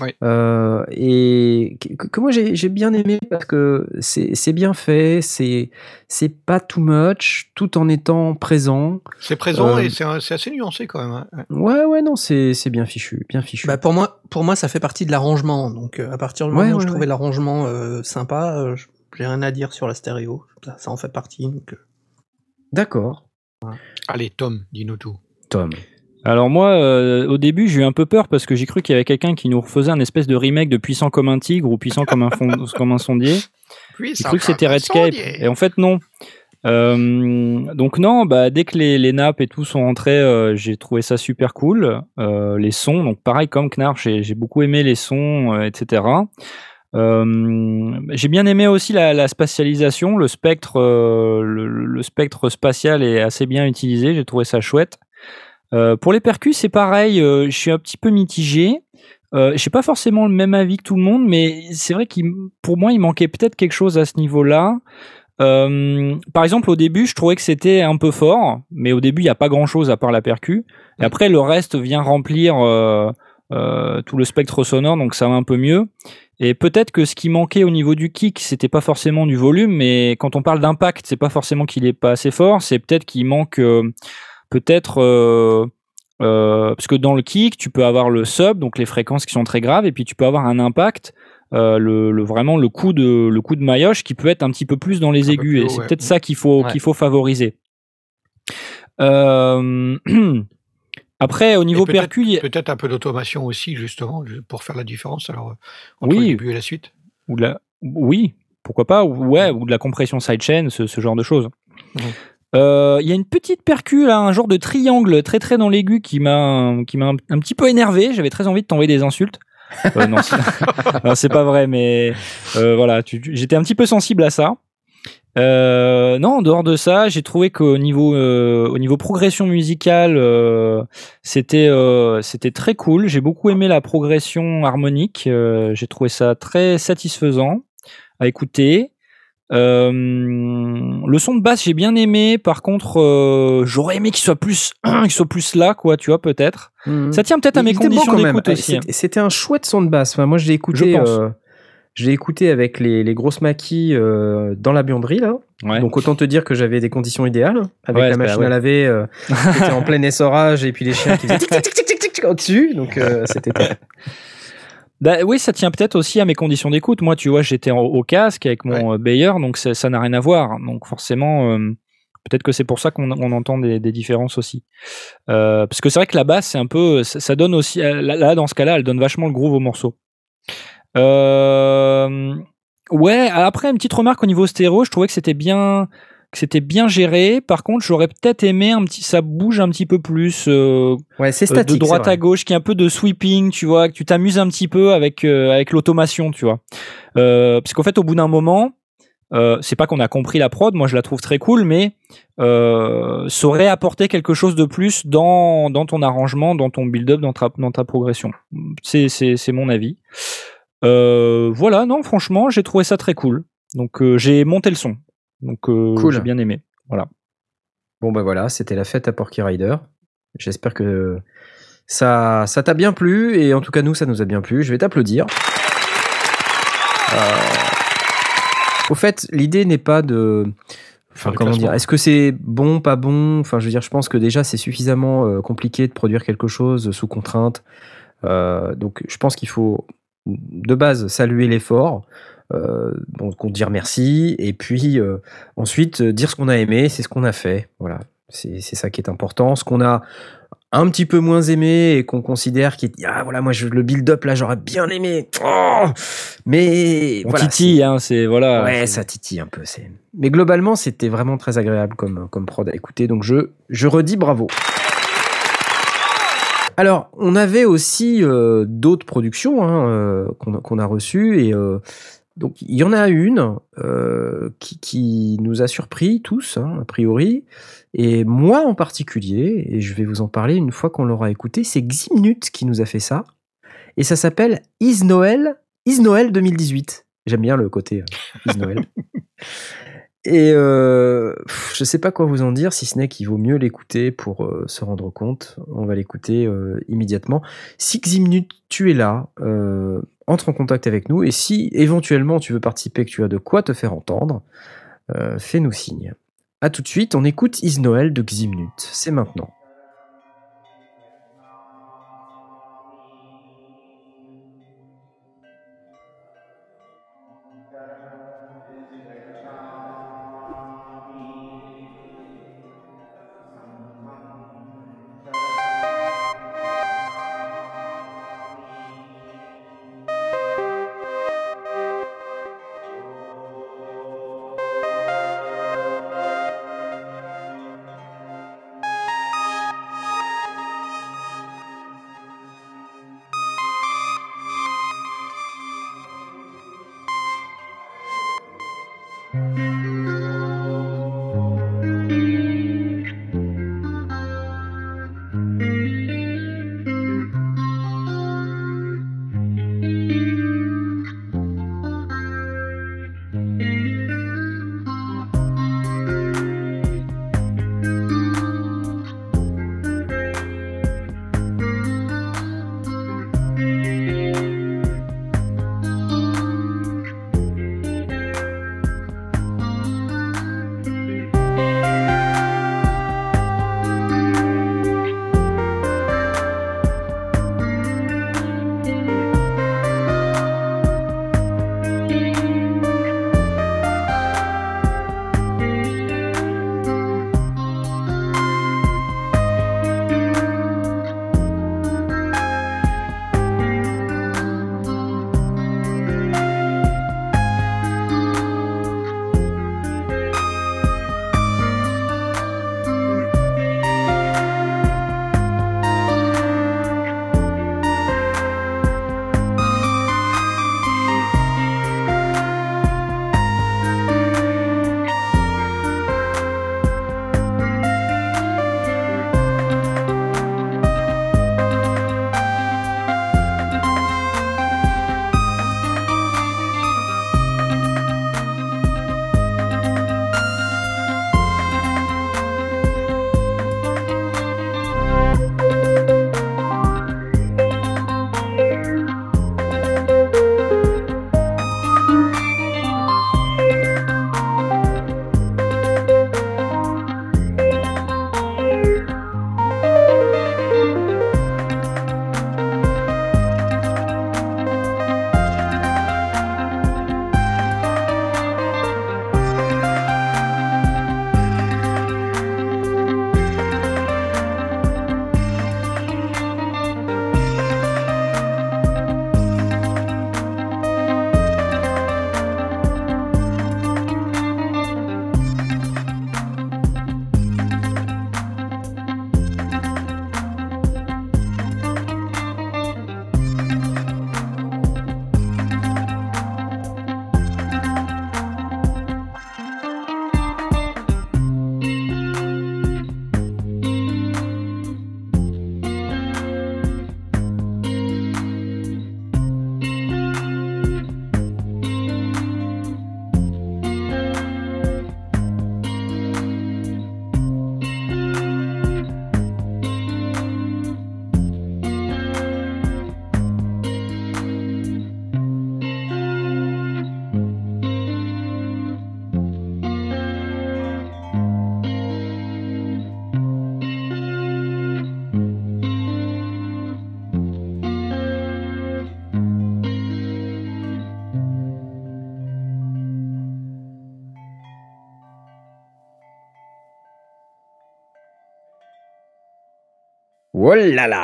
Oui. Euh, et que, que moi j'ai bien aimé parce que c'est bien fait, c'est c'est pas too much, tout en étant présent. C'est présent Euh, et c'est un- c'est assez nuancé quand même. hein. Ouais. Ouais, non, c'est c'est bien fichu, bien fichu. Bah, pour moi, pour moi, ça fait partie de l'arrangement. Donc, euh, à partir du moment Ouais, où ouais, je ouais. trouvais l'arrangement euh, sympa, euh, je- j'ai rien à dire sur la stéréo. Ça, ça en fait partie. donc, euh. D'accord. Allez, Tom, dis-nous tout. Tom. Alors moi, euh, au début, j'ai eu un peu peur parce que j'ai cru qu'il y avait quelqu'un qui nous refaisait un espèce de remake de Puissant comme un tigre ou Puissant comme un, fond- [LAUGHS] comme un sondier. J'ai cru que c'était Redscape. Et en fait, non. Euh, donc non, bah, dès que les, les nappes et tout sont rentrés, euh, j'ai trouvé ça super cool. Les sons, donc pareil comme Knarf, j'ai beaucoup aimé les sons, etc. Euh, j'ai bien aimé aussi la, la spatialisation, le spectre, euh, le, le spectre spatial est assez bien utilisé. J'ai trouvé ça chouette. Euh, pour les percus, c'est pareil. euh, je suis un petit peu mitigé. Euh, j'ai pas forcément le même avis que tout le monde, mais c'est vrai qu'il, pour moi, il manquait peut-être quelque chose à ce niveau-là. Euh, par exemple, au début, je trouvais que c'était un peu fort, mais au début, il n'y a pas grand-chose à part la percu. Et après, le reste vient remplir euh, euh, tout le spectre sonore, donc ça va un peu mieux. Et peut-être que ce qui manquait au niveau du kick, c'était pas forcément du volume, mais quand on parle d'impact, c'est pas forcément qu'il est pas assez fort, c'est peut-être qu'il manque peut-être euh, euh, parce que dans le kick, tu peux avoir le sub, donc les fréquences qui sont très graves, et puis tu peux avoir un impact, euh, le, le- vraiment le coup de le coup de maillotche qui peut être un petit peu plus dans les aigus, et c'est ouais. peut-être ça qu'il faut Ouais. qu'il faut favoriser. [CLEARS THROAT] Après, au niveau peut-être- percu, il y a- Peut-être un peu d'automation aussi, justement, pour faire la différence alors, entre Oui. le début et la suite. ou la, oui, pourquoi pas, ou, ouais, ou de la compression sidechain, ce, ce genre de choses. Euh, Il y a une petite percu, là, un genre de triangle très très dans l'aigu qui m'a qui m'a un, un petit peu énervé. J'avais très envie de t'envoyer des insultes. Euh, [LAUGHS] [LAUGHS] non, c'est pas vrai, mais euh, voilà, j'étais un petit peu sensible à ça. Euh, non, en dehors de ça, j'ai trouvé qu'au niveau euh, au niveau progression musicale, euh, c'était c'était très cool. J'ai beaucoup aimé la progression harmonique. j'ai trouvé ça très satisfaisant à écouter. Euh, le son de basse, j'ai bien aimé. Par contre, euh, j'aurais aimé qu'il soit plus qu'il soit plus là, quoi. Tu vois, peut-être. Mhm. Ça tient peut-être à mes conditions d'écoute Eh, aussi. hein. c'était- un chouette son de basse. Enfin, moi, je l'ai écouté. Je pense. euh, je l'ai écouté avec les, les grosses maquis euh, dans la buanderie là. Ouais. Donc autant te dire que j'avais des conditions idéales avec Ouais, la machine ouais. à laver euh, qui était en plein essorage et puis les chiens qui faisaient tic tic tic tic tic tic, au-dessus. Donc euh, c'était. Bah, oui, ça tient peut-être aussi à mes conditions d'écoute. Moi, tu vois, j'étais au casque avec mon euh, Bayer, donc ça n'a rien à voir. Donc forcément, euh, peut-être que c'est pour ça qu'on on entend des, des différences aussi. Euh, parce que c'est vrai que la basse, c'est un peu, ça, ça donne aussi, là, là, dans ce cas-là, elle donne vachement le groove au morceau. Euh, ouais. Après, une petite remarque au niveau stéréo, je trouvais que c'était bien, que c'était bien géré. Par contre, j'aurais peut-être aimé un petit, ça bouge un petit peu plus. euh, Ouais, c'est euh, statique. de droite à gauche, qui est un peu de sweeping, tu vois, que tu t'amuses un petit peu avec euh, avec l'automation, tu vois. Euh, parce qu'en fait, au bout d'un moment, c'est pas qu'on a compris la prod, moi je la trouve très cool, mais ça aurait apporté quelque chose de plus dans, dans ton arrangement, dans ton build-up, dans ta, dans ta progression. C'est, c'est, mon avis. Voilà, non, franchement, j'ai trouvé ça très cool. Donc j'ai monté le son. Donc euh, Cool. j'ai bien aimé. Voilà. Bon bah voilà, c'était la fête à Porky Rider. J'espère que ça ça t'a bien plu et en tout cas nous ça nous a bien plu. Je vais t'applaudir. Euh, Au fait, l'idée n'est pas de Enfin, comment dire Est-ce que c'est bon, pas bon? Enfin, je veux dire, je pense que déjà c'est suffisamment euh, compliqué de produire quelque chose sous contrainte. Euh, donc, je pense qu'il faut de base saluer l'effort, euh, donc dire merci, et puis euh, ensuite euh, dire ce qu'on a aimé, c'est ce qu'on a fait. Voilà, c'est c'est ça qui est important. Ce qu'on a un petit peu moins aimé et qu'on considère qui ah voilà moi je, le build-up là j'aurais bien aimé Oh mais On voilà, titille, hein, c'est voilà. Ouais, ça titille un peu. C'est. Mais globalement, c'était vraiment très agréable comme, comme prod à écouter. Donc je, je redis bravo. Alors, on avait aussi euh, d'autres productions hein, euh, qu'on a- qu'on a reçues. Et euh, donc, il y en a une euh, qui, qui nous a surpris tous, hein, a priori. Et moi en particulier, et je vais vous en parler une fois qu'on l'aura écouté, c'est Ximnut qui nous a fait ça. Et ça s'appelle Is Noël, Is Noël 2018. J'aime bien le côté euh, Is Noël. [LAUGHS] Et euh, je sais pas quoi vous en dire, si ce n'est qu'il vaut mieux l'écouter pour euh, se rendre compte. On va l'écouter euh, immédiatement. Si Ximnut, tu es là, euh, entre en contact avec nous. Et si éventuellement tu veux participer, que tu as de quoi te faire entendre, euh, fais-nous signe. A tout de suite, on écoute Is Noël de Ximnut. C'est maintenant. Oh là là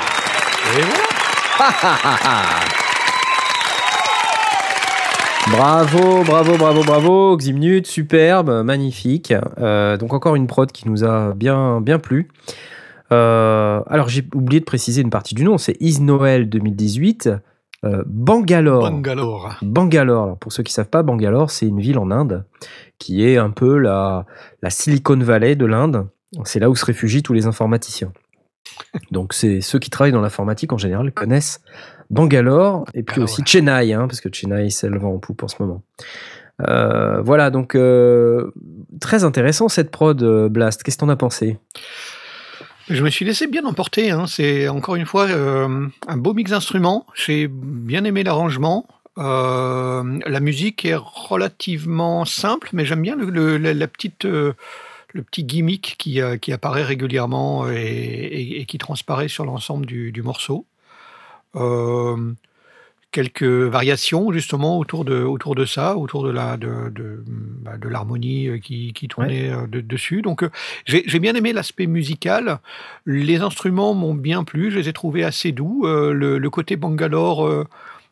Et voilà. [LAUGHS] Bravo, bravo, bravo, bravo, Ximnut, superbe, magnifique. Euh, donc encore une prod qui nous a bien, bien plu. Euh, alors j'ai oublié de préciser une partie du nom, c'est Is Noël 2018, euh, Bangalore. Bangalore. Bangalore, alors, pour ceux qui savent pas, Bangalore, c'est une ville en Inde qui est un peu la, la Silicon Valley de l'Inde. C'est là où se réfugient tous les informaticiens. Donc c'est ceux qui travaillent dans l'informatique en général connaissent Bangalore et puis Ah aussi ouais. Chennai, hein, parce que Chennai c'est le vent en poupe en ce moment. Euh, voilà, donc euh, très intéressant cette prod euh, Blast. Qu'est-ce que t'en as pensé? Je me suis laissé bien emporter. hein. C'est encore une fois euh, un beau mix d'instruments. J'ai bien aimé l'arrangement. Euh, la musique est relativement simple, mais j'aime bien le, le- la, la petite, euh, le petit gimmick qui, euh, qui apparaît régulièrement et, et- et qui transparaît sur l'ensemble du, du morceau. Euh, quelques variations justement autour de, autour de ça, autour de la de, de, bah, de l'harmonie euh, qui, qui tournait de- dessus. Donc euh, j'ai bien aimé l'aspect musical. Les instruments m'ont bien plu, je les ai trouvés assez doux. Euh, le, le côté Bangalore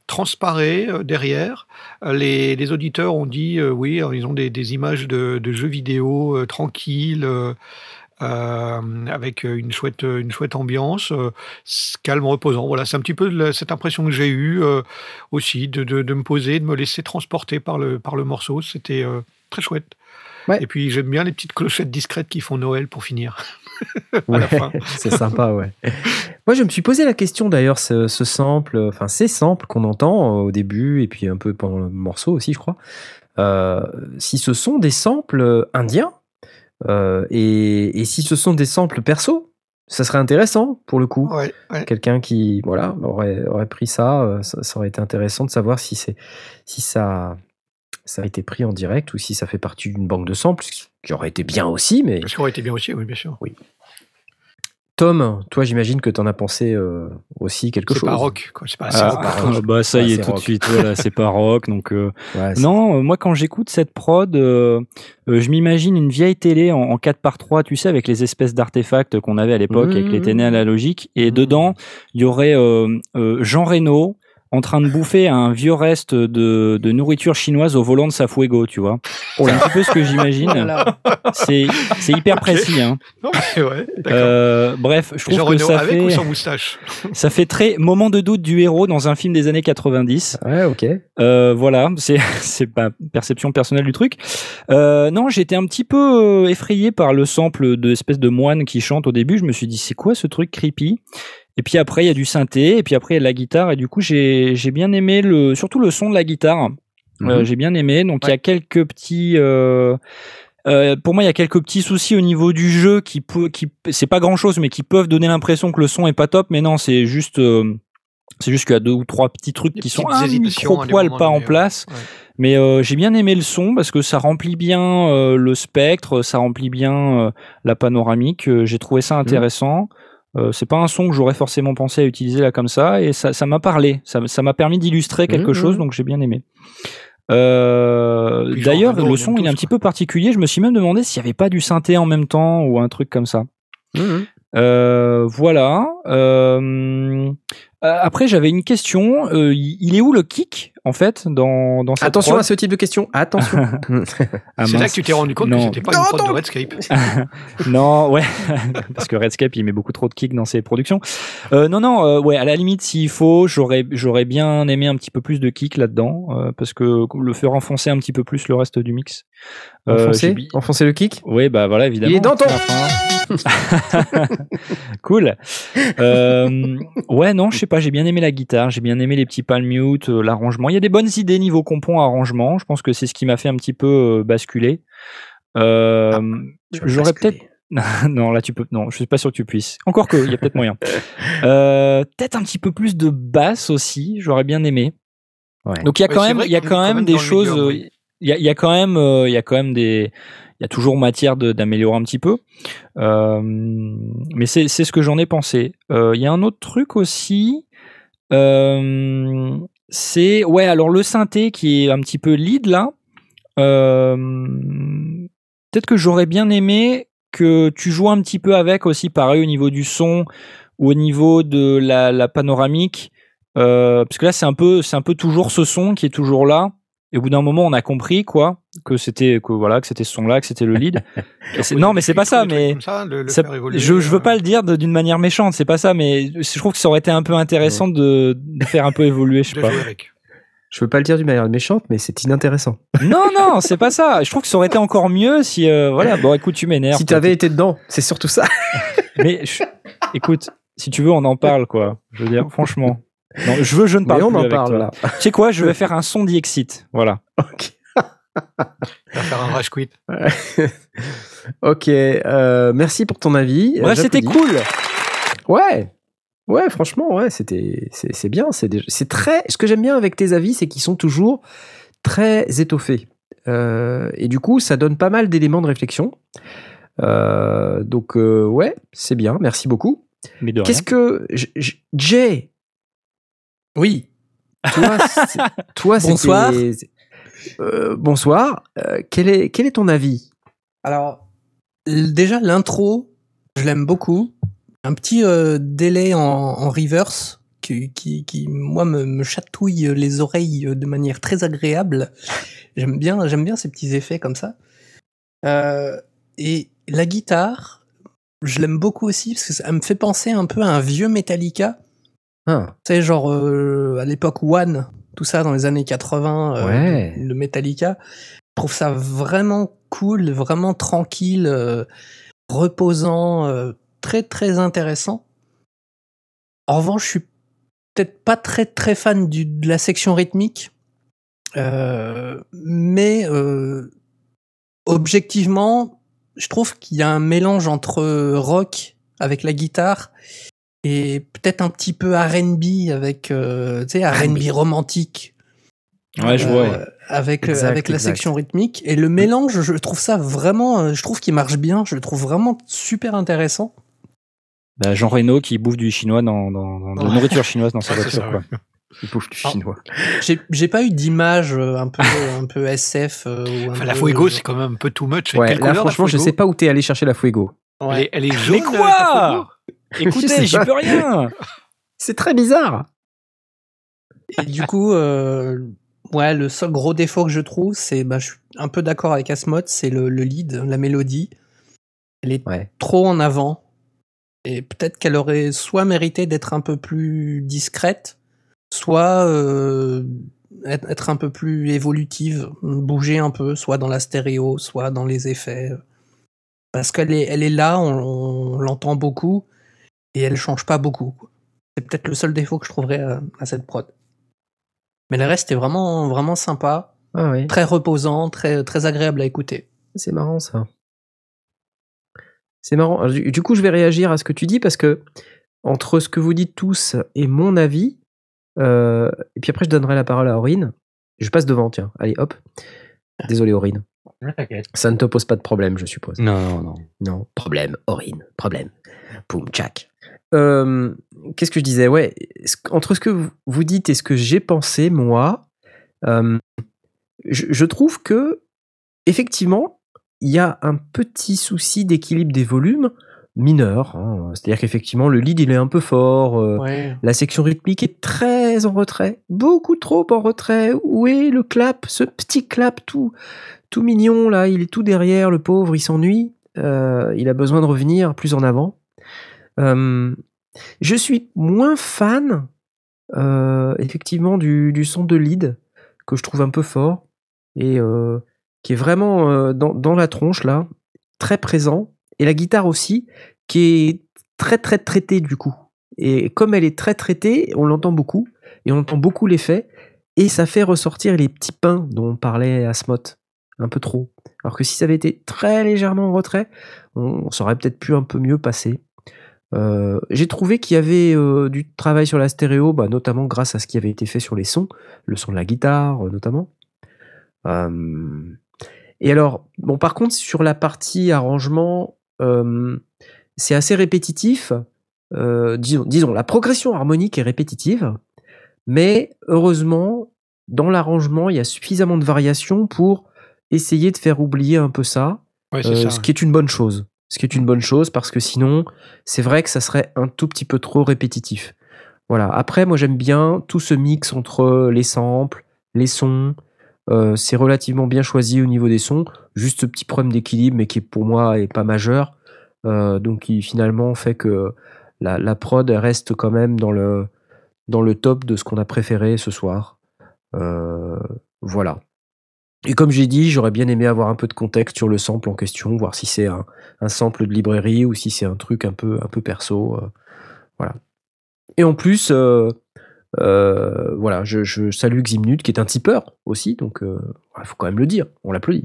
transparaît euh, derrière. Euh, Les, les auditeurs ont dit euh, oui, ils ont des, des images de, de jeux vidéo euh, tranquilles. euh, avec une chouette, une chouette ambiance, calme, reposant. Voilà, c'est un petit peu la- cette impression que j'ai eue aussi de, de, de me poser, de me laisser transporter par le, par le morceau. C'était très chouette. Ouais. Et puis j'aime bien les petites clochettes discrètes qui font Noël pour finir. [LAUGHS] Ouais, [LAUGHS] c'est sympa, ouais. Moi, je me suis posé la question d'ailleurs, ce, ce sample, enfin ces samples qu'on entend euh, au début et puis un peu pendant le morceau aussi, je crois, euh, si ce sont des samples euh, indiens euh, et, et si ce sont des samples perso, ça serait intéressant pour le coup. Ouais, ouais. Quelqu'un qui voilà aurait, aurait pris ça, ça, ça aurait été intéressant de savoir si c'est si ça ça a été pris en direct ou si ça fait partie d'une banque de samples, ce qui aurait été bien aussi, mais Ce qui aurait été bien aussi, oui, bien sûr. Tom, toi, j'imagine que tu en as pensé euh, aussi quelque C'est chose. pas rock, quoi. C'est pas assez Ah, rock. rock. bah ça y est c'est tout de suite voilà c'est pas rock donc euh, [LAUGHS] Ouais, c'est- non euh, moi quand j'écoute cette prod euh, euh, je m'imagine une vieille télé en, en 4 par 3 tu sais avec les espèces d'artefacts qu'on avait à l'époque avec les télés Mmh. analogiques et Mmh. dedans il y aurait euh, euh, Jean Reno en train de bouffer un vieux reste de, de nourriture chinoise au volant de sa Fuego, tu vois. C'est un petit peu ce que j'imagine. Voilà. C'est hyper précis. Hein. Non, mais ouais, d'accord. Euh, bref, je trouve Jean que ça avec ou fait, sans moustache? [LAUGHS] ça fait très moment de doute du héros dans un film des années 90. Ouais, ok. Euh, voilà, c'est [LAUGHS] pas perception personnelle du truc. Euh, non, j'étais un petit peu euh, effrayé par le sample de espèce de moine qui chante au début. Je me suis dit c'est quoi ce truc creepy? Et puis après il y a du synthé et puis après il y a de la guitare et du coup j'ai j'ai bien aimé le surtout le son de la guitare. Euh, Mhm. j'ai bien aimé. Donc il y a quelques petits euh, euh, pour moi, il y a quelques petits soucis au niveau du jeu qui peut, qui c'est pas grand chose, mais qui peuvent donner l'impression que le son est pas top. Mais non, c'est juste, euh, c'est juste qu'il y a deux ou trois petits trucs Des qui sont un micro des poil pas en place. Ouais. Mais euh, j'ai bien aimé le son parce que ça remplit bien euh, le spectre, ça remplit bien euh, la panoramique. J'ai trouvé ça intéressant. Euh, c'est pas un son que j'aurais forcément pensé à utiliser là comme ça et ça ça m'a parlé. Ça m'a permis d'illustrer quelque Mhm. chose donc j'ai bien aimé. Euh, D'ailleurs, le son il est un petit peu particulier. Je me suis même demandé s'il n'y avait pas du synthé en même temps ou un truc comme ça. Mhm. Euh, voilà. Euh, après, j'avais une question. Euh, il est où le kick en fait dans dans cette Attention prod à ce type de questions. Attention. [LAUGHS] Ah, c'est là mince. que tu t'es rendu compte Non. que c'était pas une prod de Redscape. [LAUGHS] [LAUGHS] non, ouais, parce que Redscape il met beaucoup trop de kick dans ses productions. Euh, non, non, euh, ouais, à la limite s'il faut, j'aurais j'aurais bien aimé un petit peu plus de kick là-dedans, euh, parce que le faire enfoncer un petit peu plus le reste du mix. Euh, Enfoncer, enfoncer le kick. Oui, bah voilà, évidemment. Il est dans ton-. [LAUGHS] cool. Euh, ouais, non, je sais pas, j'ai bien aimé la guitare, j'ai bien aimé les petits palm mute, euh, l'arrangement. Il y a des bonnes idées niveau compon, arrangement. Je pense que c'est ce qui m'a fait un petit peu euh, basculer. Euh, vas J'aurais peut-être. [LAUGHS] non, là, tu peux. Non, je suis pas sûr que tu puisses. Encore que, il y a peut-être moyen. [LAUGHS] Euh, peut-être un petit peu plus de basse aussi, j'aurais bien aimé. Ouais. Donc il y a quand même, il y a quand même des choses. Il y a, il y a quand même, il y a quand même des, y a toujours matière d'améliorer un petit peu. Euh, mais c'est ce que j'en ai pensé. Euh, Il y a un autre truc aussi. euh, c'est ouais, alors le synthé qui est un petit peu lead là. euh, Peut-être que j'aurais bien aimé que tu joues un petit peu avec aussi, pareil au niveau du son ou au niveau de la, panoramique. Euh, parce que là, c'est un c'est un peu toujours ce son qui est toujours là. Et au bout d'un moment, on a compris quoi que c'était, que voilà, que c'était ce son-là, que c'était le lead. [LAUGHS] Et c'est- non, mais c'est pas ça. Mais ça, le, le ça- faire évoluer, je, je veux euh, pas le dire de- d'une manière méchante. C'est pas ça. Mais je trouve que ça aurait été un peu intéressant de, de faire un peu [LAUGHS] évoluer. Je sais pas. avec. Je veux pas le dire d'une manière méchante, mais c'est inintéressant. [LAUGHS] Non, non, c'est pas ça. Je trouve que ça aurait été encore mieux si, euh, voilà. Bon, écoute, tu m'énerves. Si tu avais été dedans, c'est surtout ça. Mais je- écoute, si tu veux, on en parle, quoi. Je veux dire, franchement. Non, je veux, je ne parle Mais on plus en avec parle toi. là. Tu sais quoi Je vais faire un son d'Exit. Voilà. Ok. [LAUGHS] va faire un rush quit. [LAUGHS] ok, euh, merci pour ton avis. Ouais, c'était J'applaudis. cool. Ouais, ouais, franchement, ouais, c'était, c'est c'est bien. C'est déjà- c'est très. Ce que j'aime bien avec tes avis, c'est qu'ils sont toujours très étoffés. Euh, et du coup, ça donne pas mal d'éléments de réflexion. Euh, donc, euh, ouais, c'est bien. Merci beaucoup. Mais de rien. Qu'est-ce que J- J- Jay Oui. Toi, c'est- toi, c'était- Bonsoir. Euh, bonsoir. Euh, quel est quel est ton avis? Alors, déjà, l'intro, je l'aime beaucoup. Un petit euh, délai en, en reverse qui, qui, qui, moi, me, me chatouille les oreilles de manière très agréable. J'aime bien, j'aime bien ces petits effets comme ça. Euh, et la guitare, je l'aime beaucoup aussi parce que ça me fait penser un peu à un vieux Metallica. Ah, Tu sais, genre euh, à l'époque One, tout ça dans les années 80 euh, Ouais. de Metallica. Je trouve ça vraiment cool, vraiment tranquille, euh, reposant, euh, très très intéressant. En revanche, je suis peut-être pas très très fan du, de la section rythmique, euh, mais euh, objectivement, je trouve qu'il y a un mélange entre rock avec la guitare et peut-être un petit peu R&B avec euh, tu sais R&B romantique Ouais, je vois. euh, ouais. avec euh, Exact, avec la exact. section rythmique et le mélange je trouve ça vraiment je trouve qu'il marche bien je le trouve vraiment super intéressant Bah, Jean Reno qui bouffe du chinois dans, dans, dans- de la nourriture chinoise dans sa [LAUGHS] voiture. ça, quoi. il bouffe du Ah. chinois. j'ai j'ai pas eu d'image un peu un peu SF euh, ou un Enfin, la peu- Fuego, c'est quand même un peu too much. Ouais, là, couleur, la franchement, je sais pas où t'es allé chercher la Fuego. Elle est, elle est jaune. Mais quoi [LAUGHS] Écoutez, j'y peux rien. C'est très bizarre. Et du coup, euh, ouais, le seul gros défaut que je trouve, c'est, bah, je suis un peu d'accord avec Asmod, c'est le, le lead, la mélodie. Elle est Ouais. trop en avant. Et peut-être qu'elle aurait soit mérité d'être un peu plus discrète, soit euh, être, être un peu plus évolutive, bouger un peu, soit dans la stéréo, soit dans les effets. Parce qu'elle est, elle est là, on, on l'entend beaucoup, et elle change pas beaucoup. C'est peut-être le seul défaut que je trouverais à, à cette prod. Mais le reste est vraiment, vraiment sympa, Ah oui, très reposant, très, très agréable à écouter. c'est marrant ça. C'est marrant. Alors, du, du coup, je vais réagir à ce que tu dis parce que entre ce que vous dites tous et mon avis, euh, et puis après je donnerai la parole à Aurine. Je passe devant, tiens. Allez, hop. Désolé, Aurine. Ça ne te pose pas de problème, je suppose. Non, non, non. Non, problème, Aurine, problème. Poum, tchac. Euh, Qu'est-ce que je disais? Ouais, entre ce que vous- dites et ce que j'ai pensé, moi, euh, je, je trouve que, effectivement, il y a un petit souci d'équilibre des volumes mineur. hein. C'est-à-dire qu'effectivement, le lead, il est un peu fort. euh, Ouais. la section rythmique est très en retrait, beaucoup trop en retrait. Où est le clap, ce petit clap tout, tout mignon là? Il est tout derrière, le pauvre, il s'ennuie. Il a besoin de revenir plus en avant. Je suis moins fan, effectivement, du, son de lead que je trouve un peu fort et qui est vraiment dans, dans la tronche là, très présent. Et la guitare aussi, qui est très très traitée du coup. Et comme elle est très traitée, on l'entend beaucoup, et on entend beaucoup l'effet, et ça fait ressortir les petits pains dont on parlait à Smot, un peu trop. Alors que si ça avait été très légèrement en retrait, on, on saurait peut-être pu un peu mieux passer. Euh, J'ai trouvé qu'il y avait euh, du travail sur la stéréo, bah, notamment grâce à ce qui avait été fait sur les sons, le son de la guitare euh, notamment. Et alors, bon, par contre, sur la partie arrangement, c'est assez répétitif. Disons, disons, la progression harmonique est répétitive, mais heureusement, dans l'arrangement, il y a suffisamment de variations pour essayer de faire oublier un peu ça, Ouais, c'est ça. ce qui est une bonne chose. Ce qui est une bonne chose parce que sinon, c'est vrai que ça serait un tout petit peu trop répétitif. Voilà. Après, moi, j'aime bien tout ce mix entre les samples, les sons. Euh, c'est relativement bien choisi au niveau des sons. Juste ce petit problème d'équilibre, mais qui pour moi est pas majeur. Euh, donc, qui finalement fait que la, prod reste quand même dans le, dans le top de ce qu'on a préféré ce soir. Euh, voilà. Et comme j'ai dit, j'aurais bien aimé avoir un peu de contexte sur le sample en question, voir si c'est un, sample de librairie ou si c'est un truc un peu, un peu perso. euh, voilà. Et en plus, euh, Euh, voilà, je, je salue Ximnut qui est un tipeur aussi, donc il faut quand même le dire, on l'applaudit.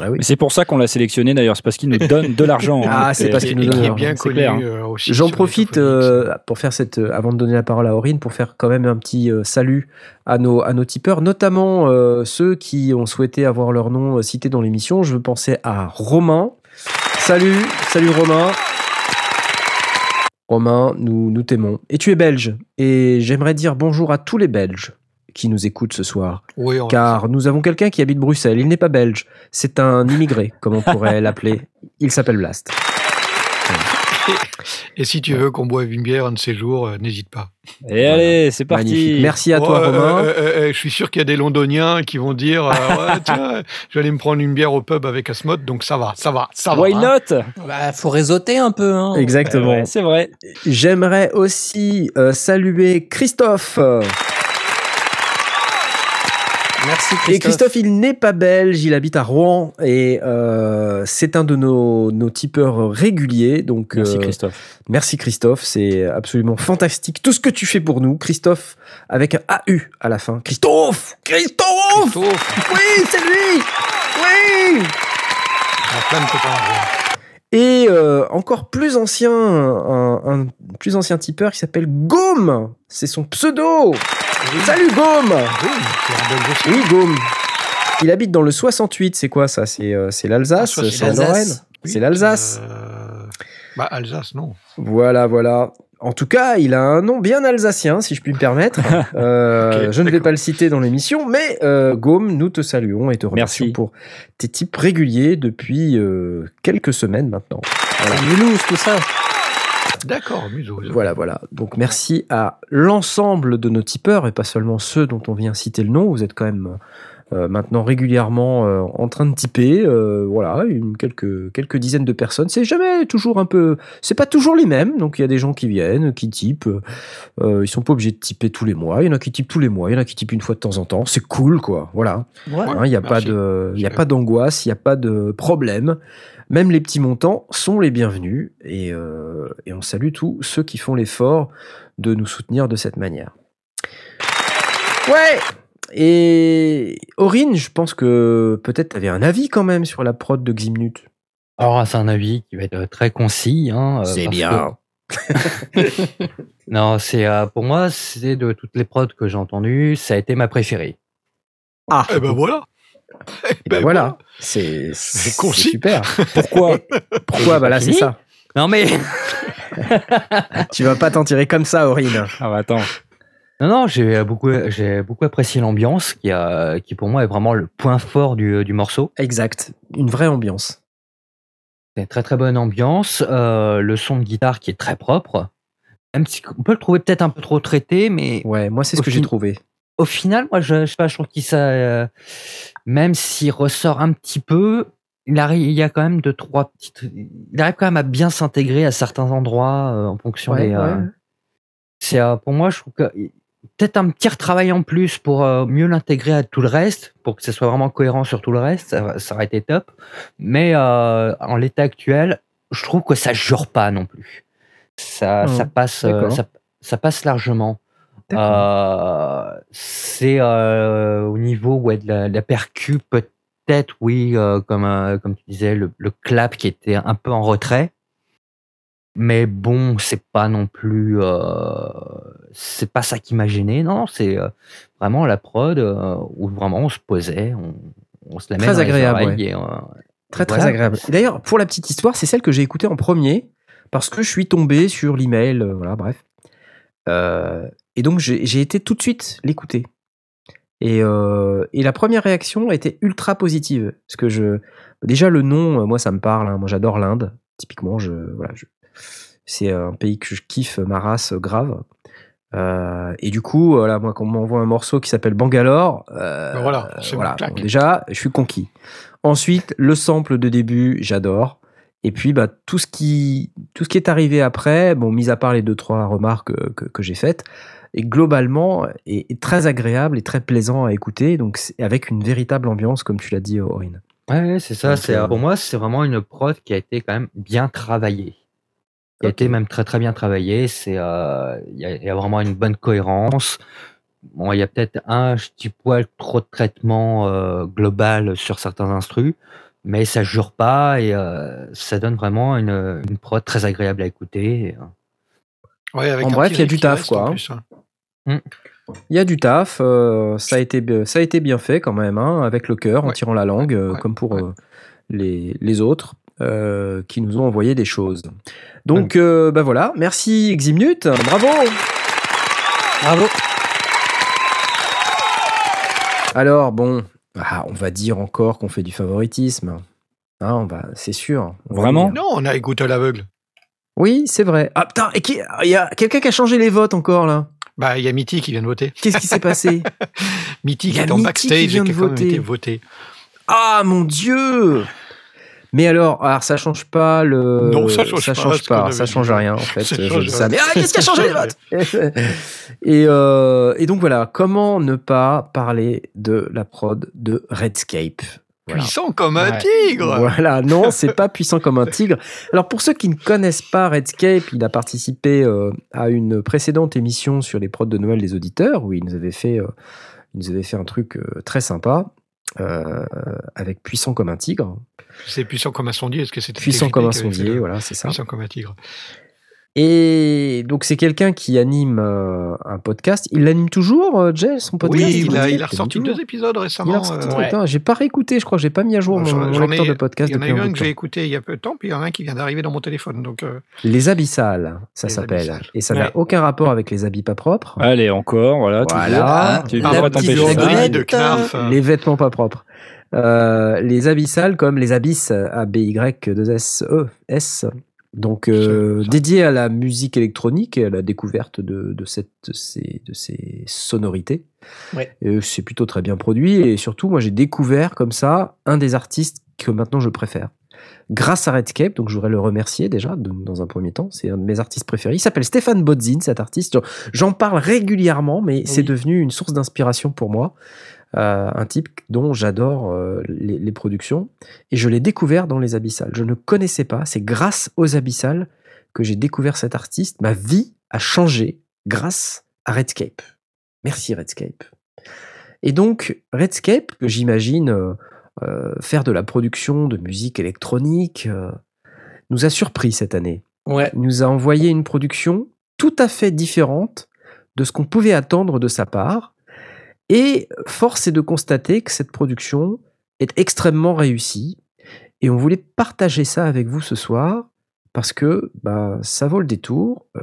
Ah oui. C'est pour ça qu'on l'a sélectionné d'ailleurs, c'est parce qu'il nous donne de l'argent. hein. [LAUGHS] Ah, c'est parce qu'il nous donne de bien l'argent, hein. euh. J'en profite euh, pour faire cette, euh, avant de donner la parole à Aurine, pour faire quand même un petit euh, salut à nos, à nos tipeurs, notamment euh, ceux qui ont souhaité avoir leur nom euh, cité dans l'émission. Je veux penser à Romain. Salut, salut Romain. Romain, nous, nous t'aimons. Et tu es belge. Et j'aimerais dire bonjour à tous les Belges qui nous écoutent ce soir. Oui, Car nous avons quelqu'un qui habite Bruxelles. Il n'est pas belge. C'est un immigré, comme on pourrait [LAUGHS] l'appeler. Il s'appelle Blast. Et si tu veux qu'on boive une bière un de ces jours, euh, n'hésite pas. Et allez, c'est parti. Magnifique. Merci à toi, Ouais, Romain. euh, euh, euh, je suis sûr qu'il y a des Londoniens qui vont dire euh, [LAUGHS] Ouais, tiens, je vais aller me prendre une bière au pub avec Asmod, donc ça va, ça va, ça va. Why hein. not? Bah, faut réseauter un peu. Hein. Exactement. Ouais, C'est vrai. J'aimerais aussi euh, saluer Christophe. Merci Christophe. Et Christophe, il n'est pas belge, il habite à Rouen et euh, c'est un de nos, nos tipeurs réguliers. Donc, Merci euh, Christophe. merci Christophe, c'est absolument fantastique tout ce que tu fais pour nous. Christophe, avec un AU à la fin. Christophe Christophe Christophe, Oui, c'est lui Oui il y a plein de copains. Et euh, encore plus ancien, un, un plus ancien tipeur qui s'appelle Gaume. C'est son pseudo. Salut Gaume. Oui, Gaume. Il habite dans le 68. C'est quoi ça? C'est euh, c'est l'Alsace Ah, C'est. Lorraine? Oui, C'est l'Alsace euh, Bah, Alsace, non. Voilà, voilà. En tout cas, il a un nom bien alsacien, si je puis me permettre. [LAUGHS] Euh, je ne vais pas le citer dans l'émission, mais euh, Gaume, nous te saluons et te remercions Merci. pour tes types réguliers depuis euh, quelques semaines maintenant. Voilà. Mulhouse, tout ça? D'accord, museau. Voilà, voilà. Donc merci à l'ensemble de nos tipeurs et pas seulement ceux dont on vient citer le nom. Vous êtes quand même euh, maintenant régulièrement euh, en train de tiper. euh, voilà, une, quelques, quelques dizaines de personnes. C'est jamais toujours un peu. C'est pas toujours les mêmes. Donc il y a des gens qui viennent, qui typent. Euh, ils sont pas obligés de typer tous les mois. Il y en a qui typent tous les mois. Il y en a qui typent une fois de temps en temps. C'est cool, quoi. Voilà. Ouais. Hein, Il n'y a, pas merci. de, il y a pas d'angoisse, il n'y a pas de problème. Même les petits montants sont les bienvenus et, euh, et on salue tous ceux qui font l'effort de nous soutenir de cette manière. Ouais Et Aurine, je pense que peut-être tu avais un avis quand même sur la prod de Ximnut. Alors, c'est un avis qui va être très concis. Hein, euh, parce que- [LAUGHS] Non, c'est euh, pour moi, c'est de toutes les prods que j'ai entendues, ça a été ma préférée. Ah Eh ben voilà. Eh Et ben voilà, c'est C'est c'est concis. super. [LAUGHS] Pourquoi Pourquoi Bah là, c'est ça. Non mais, [LAUGHS] Tu vas pas t'en tirer comme ça, Aurine. Ah bah attends. Non non, j'ai beaucoup, j'ai beaucoup apprécié l'ambiance qui, a, qui pour moi est vraiment le point fort du, du morceau. Exact. Une vraie ambiance. C'est une très très bonne ambiance, euh, le son de guitare qui est très propre. Même si on peut le trouver peut-être un peu trop traité, mais Ouais, moi, c'est ce que j'ai trouvé. au final, moi, je, je sais pas, je trouve qu'il ça, euh, même s'il ressort un petit peu, il arrive, il y a quand même deux trois petites, il arrive quand même à bien s'intégrer à certains endroits euh, en fonction Ouais, des. ouais. c'est pour moi, je trouve que peut-être un petit retravail en plus pour euh, mieux l'intégrer à tout le reste, pour que ce soit vraiment cohérent sur tout le reste, ça, ça aurait été top. Mais euh, en l'état actuel, je trouve que ça jure pas non plus. Ça, ça passe, euh, ça, ça passe largement. Euh, c'est euh, au niveau ouais, de, la, de la percu, peut-être, oui, comme, comme tu disais, le, le clap qui était un peu en retrait. Mais bon, c'est pas non plus. euh, c'est pas ça qui m'a gêné. Non, c'est euh, vraiment la prod euh, où vraiment on se posait, on, on se la met Très dans les agréable, et, euh, Très très Voilà. agréable. D'ailleurs, pour la petite histoire, c'est celle que j'ai écoutée en premier parce que je suis tombé sur l'email, voilà, bref. Et donc j'ai été tout de suite l'écouter. Et, et la première réaction a été ultra positive parce que je déjà le nom, moi ça me parle. hein. moi j'adore l'Inde. Typiquement, je voilà, je- c'est un pays que je kiffe ma race euh, grave. Euh, et du coup, voilà, moi, quand on m'envoie un morceau qui s'appelle Bangalore, euh, Ben voilà, voilà, bon, déjà, je suis conquis. Ensuite, le sample de début, j'adore. Et puis, bah, tout, ce qui, tout ce qui est arrivé après, bon, mis à part les deux, trois remarques euh, que, que j'ai faites, et globalement, est, est très agréable et très plaisant à écouter, donc avec une véritable ambiance, comme tu l'as dit, Aurine. Ouais, c'est ça. C'est, euh, Pour moi, c'est vraiment une prod qui a été quand même bien travaillée. Qui a été même très très bien travaillé. C'est, euh, il y, a- il y a vraiment une bonne cohérence. Bon, il y a peut-être un petit poil trop de traitement euh, global sur certains instrus, mais ça jure pas et euh, ça donne vraiment une, une prod très agréable à écouter. Ouais, avec En un bref, petit il y a du taf, quoi, en hein. hein. Il y a du taf, euh, ça, a été, ça a été bien fait quand même, hein, avec le cœur, en Ouais. tirant la langue, euh, Ouais. comme pour Ouais. euh, les, les autres euh, qui nous ont envoyé des choses. Donc, euh, bah voilà, merci Eximnut, bravo Bravo. Alors, bon, ah, on va dire encore qu'on fait du favoritisme. Hein, on va, c'est sûr. on Vraiment. Non, on a écouté à l'aveugle. Oui, c'est vrai. Ah putain, et qui- il y a quelqu'un qui a changé les votes encore là? Bah, il y a Mitty qui vient de voter. Qu'est-ce qui s'est passé? [LAUGHS] Mitty qui est en backstage qui et vient qui de voter. voté. Ah mon dieu mais alors, alors ça change pas le. Non, ça change ça pas change pas, avait ça change rien en [LAUGHS] fait. Ça je ça. Mais ah, qu'est-ce qui a changé [LAUGHS] les votes et, euh, et donc voilà, comment ne pas parler de la prod de Redscape? Voilà. Puissant comme un Ouais. tigre. Voilà, non, c'est pas [LAUGHS] puissant comme un tigre. Alors pour ceux qui ne connaissent pas Redscape, il a participé euh, à une précédente émission sur les prods de Noël des auditeurs où il nous avait fait, euh, il nous avait fait un truc euh, très sympa. Euh, avec puissant comme un tigre, C'est puissant comme un sondier. Est-ce que c'était puissant comme un fait sondier, voilà, c'est ça. Puissant comme un tigre. Et donc c'est quelqu'un qui anime euh, un podcast. Il l'anime toujours, euh, Jay, son podcast? Oui, il a, il a ressorti deux épisodes récemment. a euh, ouais. J'ai pas réécouté, je crois, j'ai pas mis à jour mon, lecteur ai- de podcast Il y en a depuis eu un que j'ai écouté il y a peu de temps, puis il y en a un qui vient d'arriver dans mon téléphone. Donc, euh, Les abyssales, ça s'appelle. Et ça n'a aucun rapport avec les habits pas propres. Allez, encore, voilà. Voilà. toujours. Tu de Les vêtements pas propres. Euh, les abyssales comme les abysses, A-B-Y-2-S-E-S. Donc, euh, dédié à la musique électronique et à la découverte de, de, cette, de, ces, de ces sonorités. Ouais. C'est plutôt très bien produit. Et surtout, moi, j'ai découvert comme ça un des artistes que maintenant je préfère. Grâce à Redscape, donc je voudrais le remercier déjà dans un premier temps. C'est un de mes artistes préférés. Il s'appelle Stéphane Bodzin, cet artiste. J'en parle régulièrement, mais c'est devenu une source d'inspiration pour moi. Euh, un type dont j'adore euh, les, les productions. Et je l'ai découvert dans les Abyssales. Je ne connaissais pas. C'est grâce aux Abyssales que j'ai découvert cet artiste. Ma vie a changé grâce à Redscape. Merci Redscape. Et donc, Redscape, que j'imagine euh, faire de la production de musique électronique, nous a surpris cette année. Ouais. Il nous a envoyé une production tout à fait différente de ce qu'on pouvait attendre de sa part. Et force est de constater que cette production est extrêmement réussie. Et on voulait partager ça avec vous ce soir parce que bah, ça vaut le détour. Euh,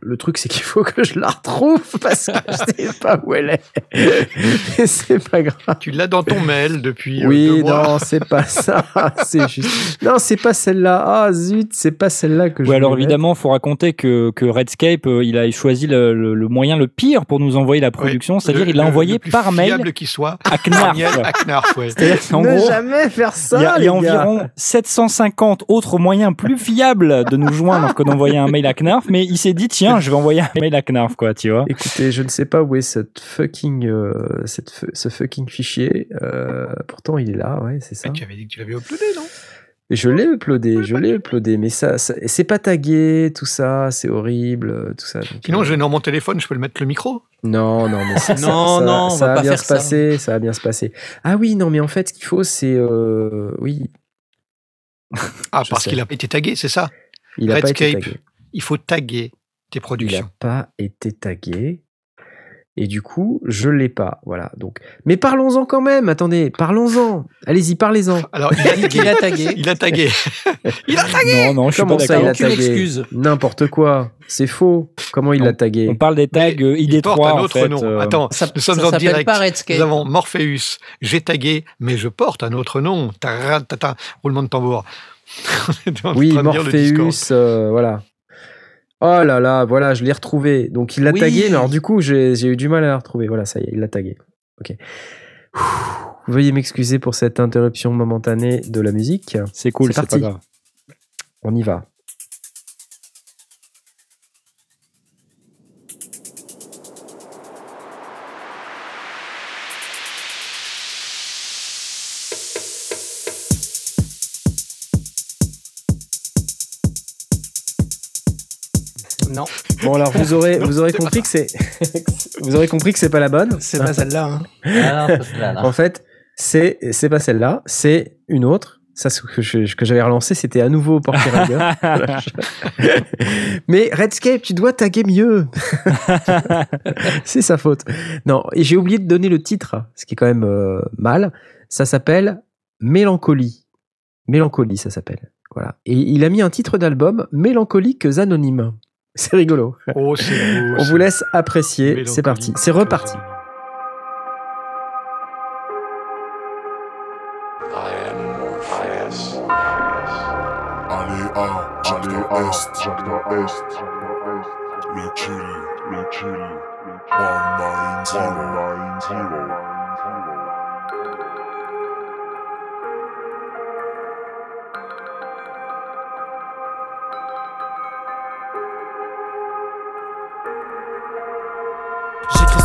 le truc, c'est qu'il faut que je la retrouve [LAUGHS] parce que je sais pas où elle est. Et c'est pas grave. Tu l'as dans ton mail depuis euh, Oui, deux mois. non, [LAUGHS] c'est pas ça. C'est juste. Non, c'est pas celle-là. Ah zut, c'est pas celle-là que je. Oui, alors évidemment, il faut raconter que, que Redscape, euh, il a choisi le, le- le moyen le pire pour nous envoyer la production, c'est-à-dire Le- il l'a plus par mail fiable qui soit. à Knarf. À Knarf, ouais. C'est-à-dire qu'en ne gros, jamais faire ça. il y a, il y a environ 750 autres moyens plus fiables de nous joindre que d'envoyer un mail à Knarf, mais il s'est dit, tiens, je vais envoyer un mail à Knarf, quoi, tu vois. Écoutez, je ne sais pas où est cette fucking, euh, cette ce fucking fichier. Euh, pourtant, il est là, ouais, c'est ça. Mais tu avais dit que tu l'avais uploadé, non? Je l'ai uploadé, je l'ai uploadé, mais ça, ça- c'est pas tagué, tout ça, c'est horrible, euh, tout ça. donc, Sinon, euh, j'ai dans mon téléphone, je peux le mettre le micro. Non, non, mais ça, [LAUGHS] ça- Non, ça- non, on ça va va pas bien faire se ça. passer, ça va bien se passer. Ah oui, non, mais en fait, ce qu'il faut, c'est, euh, oui, Ah, parce qu'il a été tagué, c'est ça il a pas été Redscape. tagué. Il faut taguer tes Il productions. n'a pas été tagué. Et du coup, je l'ai pas. Voilà. Donc, mais parlons-en quand même. Attendez, parlons-en. Allez-y, parlez-en. Alors, il a Il tagué. a tagué. Il a tagué. [LAUGHS] il a tagué Non, non, je suis Comment pas ça, il d'accord. a Aucune tagué excuse. N'importe quoi. C'est faux. Comment il l'a tagué On parle des tags Mais euh, Il porte ID3, un en autre fait. nom. euh, Attends, Ça, nous sommes ça en direct. pas Redscape. Nous avons Morpheus. J'ai tagué, mais je porte un autre nom. Roulement de tambour. [LAUGHS] Est Oui. Morpheus. euh, voilà. Oh là là, voilà, je l'ai retrouvé. Donc il l'a Oui. tagué, mais alors du coup, j'ai eu du mal à la retrouver. Voilà, ça y est, il l'a tagué. Ok. Ouh, Veuillez m'excuser pour cette interruption momentanée de la musique. C'est cool, C'est c'est pas parti. grave. On y va. Non, Bon alors vous aurez vous aurez compris que c'est vous aurez compris que c'est pas la bonne. c'est pas celle-là. hein. Ah non. En fait, c'est c'est pas celle-là, c'est une autre. Ça ce que je- que j'avais relancé, c'était à nouveau Porky Rider. [LAUGHS] Mais Redscape, tu dois taguer mieux. c'est sa faute. Non, et j'ai oublié de donner le titre, ce qui est quand même euh, mal. Ça s'appelle Mélancolie. Mélancolie, ça s'appelle. Voilà. Et il a mis un titre d'album Mélancoliques Anonymes. [LAUGHS] C'est rigolo. Oh, beau. On vous laisse apprécier. C'est parti. C'est reparti. Allez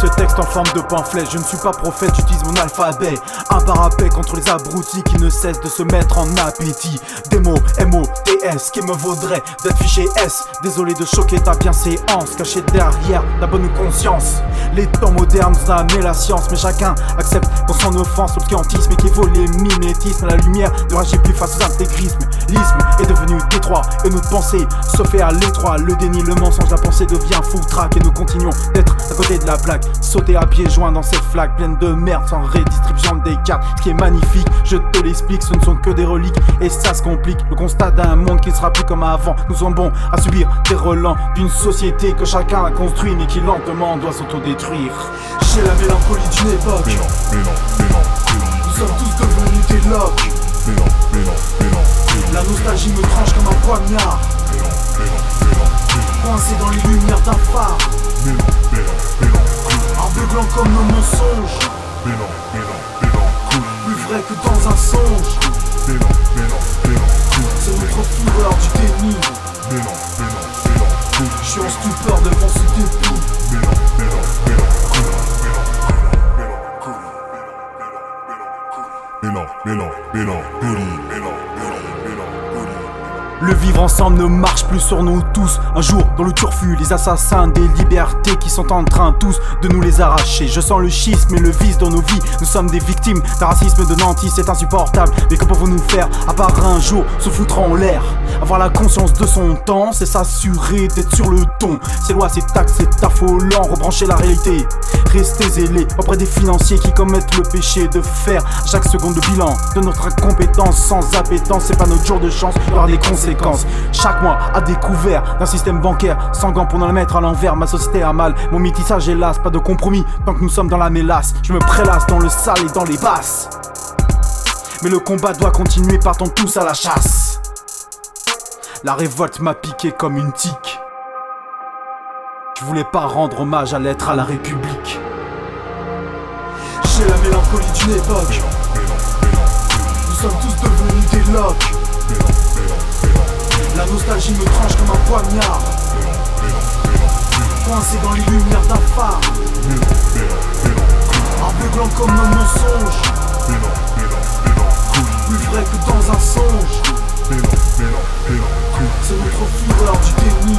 ce texte en forme de pamphlet, je ne suis pas prophète, j'utilise mon alphabet. Un parapet contre les abrutis qui ne cessent de se mettre en appétit. Des mots M-O-T-S qui me vaudraient d'être fiché S. Désolé de choquer ta bienséance, cachée derrière la bonne conscience. Les temps modernes nous amené la science, mais chacun accepte dans son offense l'obscurantisme et qui vaut les mimétismes. La lumière ne réagit plus face aux intégrismes. L'isme est devenu détroit et notre pensée se fait à l'étroit. Le déni, le mensonge, la pensée devient foutraque et nous continuons d'être à côté de la plaque. Sauter à pieds joints dans cette flaque pleine de merde sans redistribution des cartes. Ce qui est magnifique, je te l'explique, ce ne sont que des reliques et ça se complique. Le constat d'un monde qui ne sera plus comme avant. Nous sommes bons à subir des relents d'une société que chacun a construit mais qui lentement doit s'autodétruire. J'ai la mélancolie d'une époque. Mélan, mélan, mélancolie. Nous sommes tous devenus des loques. Mélan, mélan, mélancolie. La nostalgie me tranche comme un poignard. Mélan, mélan, mélancolie. Coincé dans les lumières d'un phare. Mélancolie. Aveuglant comme le mensonge. Mélan, mélan, mélancolie. Plus vrai que dans un songe. Mélan, mélan, mélancolie. C'est notre fureur du déni. Je suis en stupeur devant ce mélancolie. Le vivre ensemble ne marche plus sur nous tous. Un jour, dans le turfu, les assassins des libertés qui sont en train tous de nous les arracher. Je sens le schisme et le vice dans nos vies. Nous sommes des victimes d'un racisme de nantis, c'est insupportable. Mais que pouvons-nous faire à part un jour se foutre en l'air? Avoir la conscience de son temps, c'est s'assurer d'être sur le ton. Ces lois, ces taxes, c'est affolant. Rebrancher la réalité. Rester zélé auprès des financiers qui commettent le péché de faire chaque seconde de bilan de notre incompétence sans appétence. C'est pas notre jour de chance, y aura des Chaque mois à découvert d'un système bancaire gants pour nous le mettre à l'envers. Ma société a mal, mon métissage hélas, pas de compromis tant que nous sommes dans la mélasse. Je me prélasse dans le sale et dans les basses. Mais le combat doit continuer, partons tous à la chasse. La révolte m'a piqué comme une tique. Je voulais pas rendre hommage à l'être à la République. J'ai la mélancolie d'une époque. Nous sommes tous devenus des loques. La nostalgie me tranche comme un poignard. Coincé dans les lumières d'un phare. Aveuglant comme un mensonge. Plus vrai que dans un songe. C'est notre fureur du déni.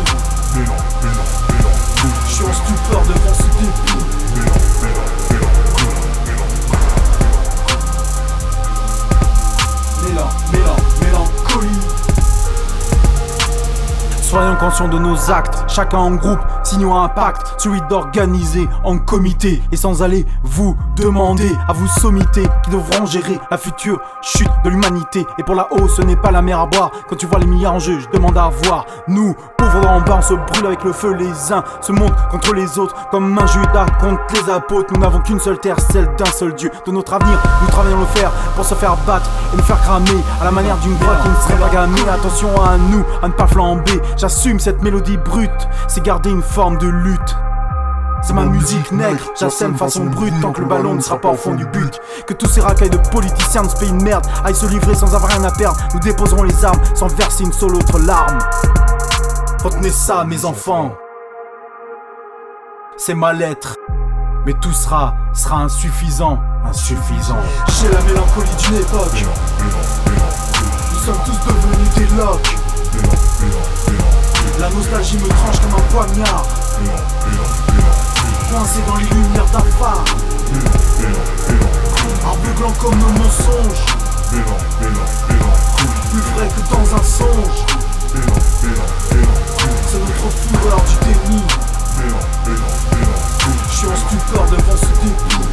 Je suis en stupeur devant ce dépit. Soyons conscients de nos actes, chacun en groupe, signons un pacte, celui d'organiser en comité et sans aller vous demander à vous sommiter qui devront gérer la future chute de l'humanité. Et pour la haut, ce n'est pas la mer à boire. Quand tu vois les milliards en jeu, je demande à voir. Nous, pauvres en bas, on se brûle avec le feu, les uns se montent contre les autres comme un Judas contre les apôtres. Nous n'avons qu'une seule terre, celle d'un seul Dieu. De notre avenir, nous travaillons le faire pour se faire battre et nous faire cramer à la manière d'une grotte qui ne serait pas gammée. Attention à nous, à ne pas flamber. J'assume cette mélodie brute, c'est garder une forme de lutte. C'est ma musique nègre, j'assème façon brute tant que le ballon ne sera pas au fond du but. Que tous ces racailles de politiciens de ce pays de merde aillent se livrer sans avoir rien à perdre. Nous déposerons les armes sans verser une seule autre larme. Retenez ça, mes enfants. C'est ma lettre. Mais tout sera, sera insuffisant. Insuffisant. J'ai la mélancolie d'une époque. Nous sommes tous devenus des loques. La nostalgie me tranche comme un poignard. Coincé dans les lumières d'un phare. Aveuglant comme nos mensonges. Plus vrai que dans un songe. C'est notre fureur du déni. Je suis en stupeur devant ce début.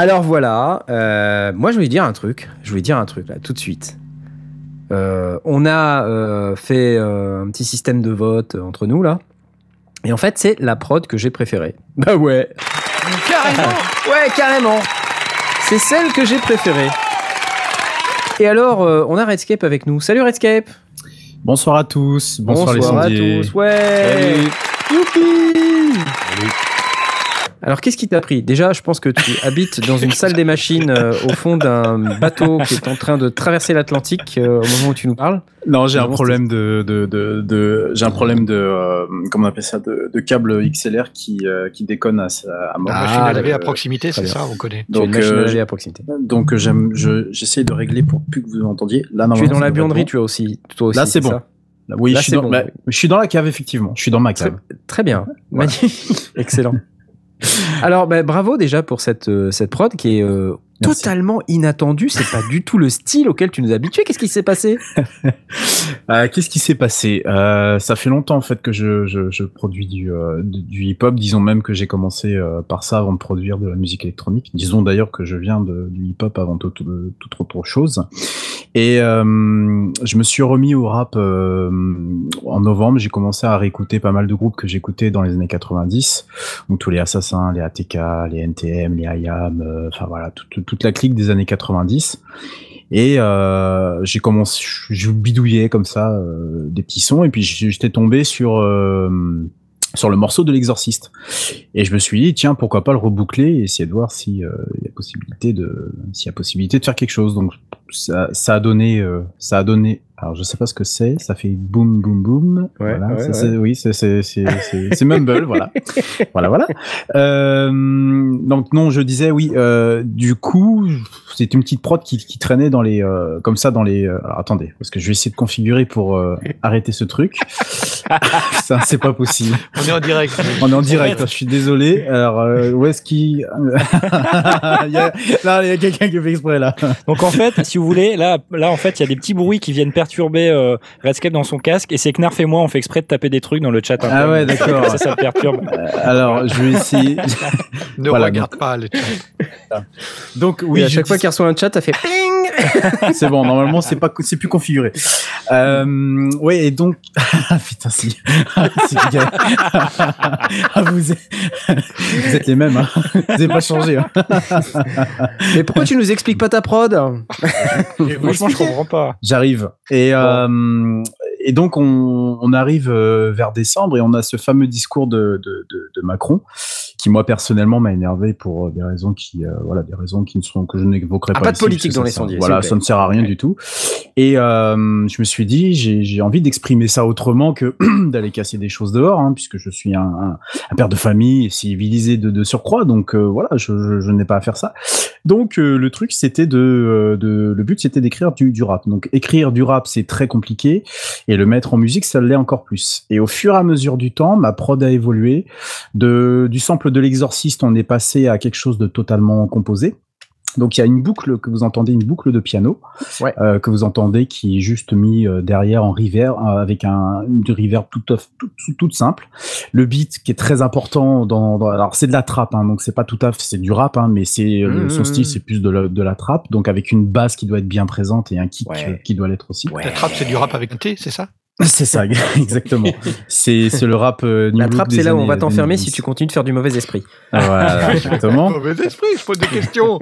Alors voilà, euh, moi je voulais dire un truc, je voulais dire un truc là, tout de suite. Euh, on a euh, fait euh, un petit système de vote entre nous là, et en fait c'est la prod que j'ai préférée. [LAUGHS] Bah ouais Carrément [LAUGHS] Ouais, carrément C'est celle que j'ai préférée. Et alors, euh, on a Redscape avec nous. Salut Redscape Bonsoir à tous. Bonsoir, les à tous. Ouais. Youpi. Alors, qu'est-ce qui t'a pris? Déjà, je pense que tu habites dans une salle des machines euh, au fond d'un bateau qui est en train de traverser l'Atlantique euh, au moment où tu nous parles. Non, j'ai un problème de, de, de, de- j'ai un problème de, euh, comment on appelle ça, de, de câble XLR qui, euh, qui déconne à, sa- à mort. Ah, machine à laver à proximité, c'est ça, on connaît. Donc, à proximité. j'aime, j'essaie de régler pour plus que vous entendiez. Là, Tu es dans la buanderie, tu as aussi. Toi aussi Là, c'est bon. ça? Oui, Là, je suis, c'est dans, bon, bah, oui. je suis dans la cave, effectivement. Je suis dans ma Très, cave. très bien, magnifique, excellent. Alors, bah, bravo déjà pour cette, euh, cette prod qui est euh, Merci. totalement inattendue. C'est pas du tout le style auquel tu nous as habitués. Qu'est-ce qui s'est passé? [LAUGHS] Euh, Qu'est-ce qui s'est passé? Euh, Ça fait longtemps en fait que je, je, je produis du, euh, du hip-hop. Disons même que j'ai commencé par ça avant de produire de la musique électronique. Disons d'ailleurs que je viens de, du hip-hop avant toute, autre chose. Et je me suis remis au rap en novembre. J'ai commencé à réécouter pas mal de groupes que j'écoutais dans les années 90. Donc tous les Assassins, les ATK, les NTM, les IAM, enfin voilà, toute, toute la clique des années 90. Et euh, j'ai commencé, je bidouillais comme ça euh, des petits sons, et puis j'étais tombé sur euh, sur le morceau de l'exorciste. Et je me suis dit tiens pourquoi pas le reboucler et essayer de voir si il y a possibilité de s'il y a possibilité de faire quelque chose. Donc ça, ça a donné ça a donné alors je sais pas ce que c'est, ça fait boum boum boum. Ouais, voilà, ouais, ça, ouais. oui c'est c'est c'est c'est c'est Mumble voilà [LAUGHS] voilà voilà. Euh, donc non, je disais oui. Euh, du coup, c'est une petite prod qui, qui traînait dans les euh, comme ça dans les. euh, alors attendez, parce que je vais essayer de configurer pour euh, arrêter ce truc. [LAUGHS] ça, c'est pas possible. On est en direct. On est en direct. je suis désolé. Alors euh, où est-ce qu'il [LAUGHS] il y a, là, il y a quelqu'un qui fait exprès là. Donc en fait, si vous voulez, là, là en fait, il y a des petits bruits qui viennent perturber euh, Redscape dans son casque, et c'est Knarf et moi, on fait exprès de taper des trucs dans le chat. Ah ouais, d'accord. Ça, perturbe. [LAUGHS] Euh, alors je vais essayer. [LAUGHS] Ne [LAUGHS] Voilà, regarde pas le chat. Donc Oui, à chaque fois qu'il reçoit un chat, ça fait ping c'est bon, normalement c'est pas c'est plus configuré. Euh, ouais et donc Ah, putain si, bien. Ah, vous, êtes... vous êtes les mêmes, hein. vous n'avez pas changé. Hein. Mais pourquoi tu nous expliques pas ta prod? Franchement, je comprends pas. J'arrive et euh, et donc on, on arrive euh, vers décembre et on a ce fameux discours de, de, de, de Macron qui moi personnellement m'a énervé pour euh, des raisons qui voilà des raisons qui ne sont que je n'évoquerai Ah, pas pas de ici, politique dans ça, les sondiers, voilà ça ne sert à rien du tout. Et je me suis dit j'ai j'ai envie d'exprimer ça autrement que [CLEARS THROAT] d'aller casser des choses dehors hein, puisque je suis un, un, un père de famille civilisé de, de surcroît. Donc euh, voilà je, je, je n'ai pas à faire ça Donc euh, le truc c'était de, euh, de le but c'était d'écrire du, du rap. Donc écrire du rap c'est très compliqué et le mettre en musique ça l'est encore plus. Et au fur et à mesure du temps, ma prod a évolué. De du sample de l'exorciste, on est passé à quelque chose de totalement composé. Donc il y a une boucle que vous entendez, une boucle de piano Ouais. euh, que vous entendez qui est juste mis euh, derrière en reverb euh, avec un une reverb toute off- toute toute simple. Le beat qui est très important dans, dans- alors c'est de la trappe hein, donc c'est pas tout à fait c'est du rap hein, mais c'est euh, Mhm. son style c'est plus de la, de la trappe donc avec une basse qui doit être bien présente et un kick Ouais. qui doit l'être aussi. La trappe, c'est du rap avec un T, c'est ça? [LAUGHS] C'est ça [LAUGHS] exactement. c'est le rap euh, La trappe, c'est là où on va t'enfermer 2010. si tu continues de faire du mauvais esprit. Voilà, [LAUGHS] exactement. Mauvais esprit, je pose des questions.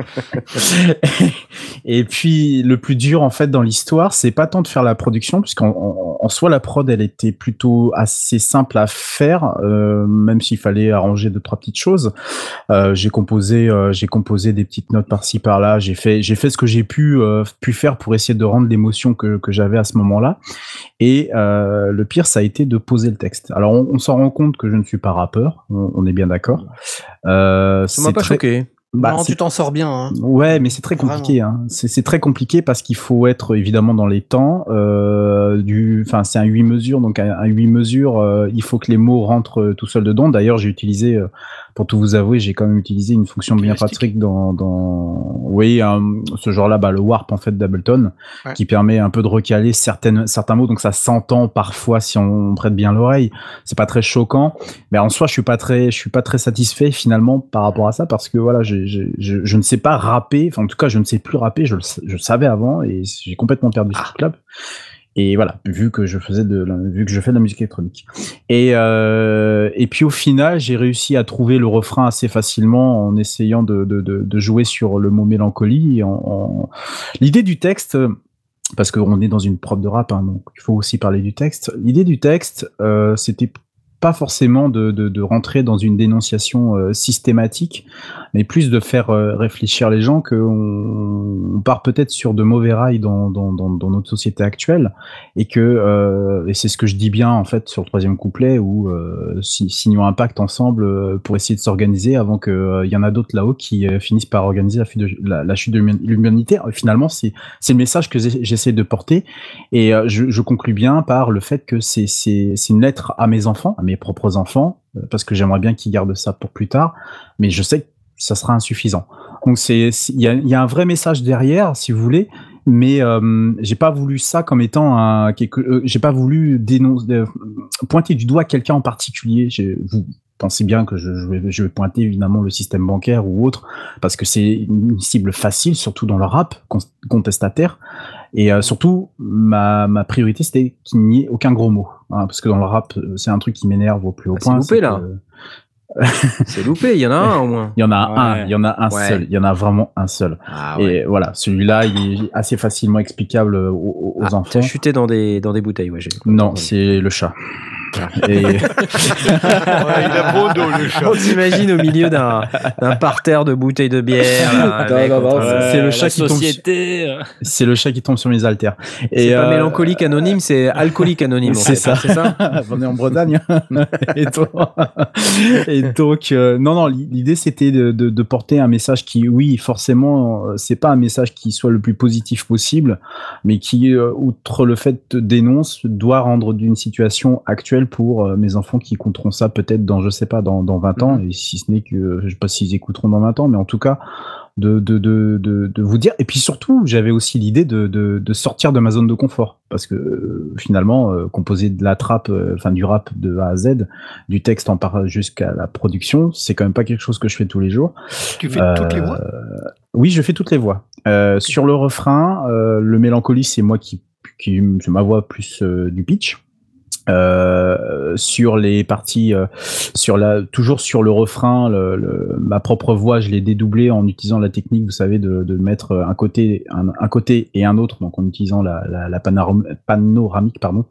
Et puis le plus dur en fait dans l'histoire, c'est pas tant de faire la production, puisqu'en en, en soi la prod elle était plutôt assez simple à faire, euh, même s'il fallait arranger deux trois petites choses. Euh, j'ai composé, euh, j'ai composé des petites notes par-ci par-là. J'ai fait, j'ai fait ce que j'ai pu euh, pu faire pour essayer de rendre l'émotion que que j'avais à ce moment-là. Et euh, le pire, ça a été de poser le texte. Alors on, on s'en rend compte que je ne suis pas rappeur, on, on est bien d'accord. Euh, Ça m'a pas très- choqué. bah, non, tu t'en sors bien. hein. Ouais, mais c'est très compliqué. Hein. C'est très compliqué parce qu'il faut être évidemment dans les temps. Euh, du, enfin, c'est un 8 mesures, donc un, un 8 mesures, euh, il faut que les mots rentrent euh, tout seuls dedans. D'ailleurs, j'ai utilisé, euh, pour tout vous avouer, j'ai quand même utilisé une fonction bien pratique dans, dans, oui, un- ce genre-là, bah, le warp en fait d'Ableton, Ouais. qui permet un peu de recaler certaines, certains mots, donc ça s'entend parfois si on prête bien l'oreille. C'est pas très choquant, mais en soi, je suis pas très, je suis pas très satisfait finalement par rapport à ça parce que voilà, je, je ne sais pas rapper. Enfin, en tout cas, je ne sais plus rapper. Je le, je le savais avant et j'ai complètement perdu ce truc-là. Et voilà, vu que je faisais de, la- vu que je fais de la musique électronique. Et euh, et puis au final, j'ai réussi à trouver le refrain assez facilement en essayant de de, de, jouer sur le mot mélancolie. En, L'idée du texte, parce qu'on est dans une preuve de rap, hein, donc il faut aussi parler du texte. L'idée du texte, euh, c'était pas forcément de, de, rentrer dans une dénonciation euh, systématique, mais plus de faire euh, réfléchir les gens qu'on on part peut-être sur de mauvais rails dans, dans, notre société actuelle, et que euh, et c'est ce que je dis bien en fait sur le troisième couplet où si- signons un pacte ensemble pour essayer de s'organiser avant que il y en a d'autres là-haut qui finissent par organiser la, chute de- la, chute de l'human- l'humanité. Finalement, c'est le message que j'essaie de porter et je, je conclus bien par le fait que c'est une lettre à mes enfants, mes propres enfants, euh, parce que j'aimerais bien qu'ils gardent ça pour plus tard, mais je sais que ça sera insuffisant. Donc c'est il y a, un vrai message derrière, si vous voulez, mais euh, j'ai pas voulu ça comme étant un euh, j'ai pas voulu dénoncer, pointer du doigt quelqu'un en particulier. J'ai- Pensez bien que je, je vais, je vais pointer évidemment le système bancaire ou autre parce que c'est une cible facile, surtout dans le rap con- contestataire. Et euh, surtout, ma, ma priorité, c'était qu'il n'y ait aucun gros mot. hein, parce que dans le rap, euh, c'est un truc qui m'énerve au plus haut Ah, c'est point. c'est là. que- [LAUGHS] C'est loupé, il y en a un au moins. Il y en a Ouais. un, il y en a un Ouais. seul, il y en a vraiment un seul. Ah Et voilà, celui-là, il est assez facilement explicable aux, aux- Ah, enfants. T'as chuté dans des, dans des bouteilles, ouais. j'ai- Non, c'est le chat. Et [LAUGHS] Ouais, il a bon dos, le chat. On t'imagine au milieu d'un d'un parterre de bouteilles de bière. c'est le chat qui tombe sur- c'est le chat qui tombe sur mes haltères. Et C'est pas euh, mélancolique anonyme, c'est alcoolique anonyme. en C'est fait, hein, ça. C'est ça [LAUGHS] On est en Bretagne. et et [LAUGHS] donc, euh, non, non, l'idée c'était de, de, de porter un message qui, oui, forcément, euh, c'est pas un message qui soit le plus positif possible, mais qui, euh, outre le fait de dénonce, doit rendre d'une situation actuelle pour euh, mes enfants qui écouteront ça peut-être dans, je sais pas, dans, dans 20 ans, et si ce n'est que, je sais pas s'ils écouteront dans 20 ans, mais en tout cas, de, de, de, de, de vous dire. Et puis surtout, j'avais aussi l'idée de, de, de sortir de ma zone de confort. Parce que euh, finalement, euh, composer de la trappe, euh, enfin du rap de A à Z, du texte en part jusqu'à la production, c'est quand même pas quelque chose que je fais tous les jours. Tu fais toutes les voix? Euh, Oui, je fais toutes les voix. Euh, Sur le refrain, euh, le mélancolie, c'est moi qui, qui c'est ma voix plus euh, du pitch. Euh, sur les parties, euh, sur la, toujours sur le refrain, le, le- ma propre voix, je l'ai dédoublée en utilisant la technique, vous savez, de, de mettre un côté, un, un côté et un autre, donc en utilisant la, la, la panoram- panoramique, pardon.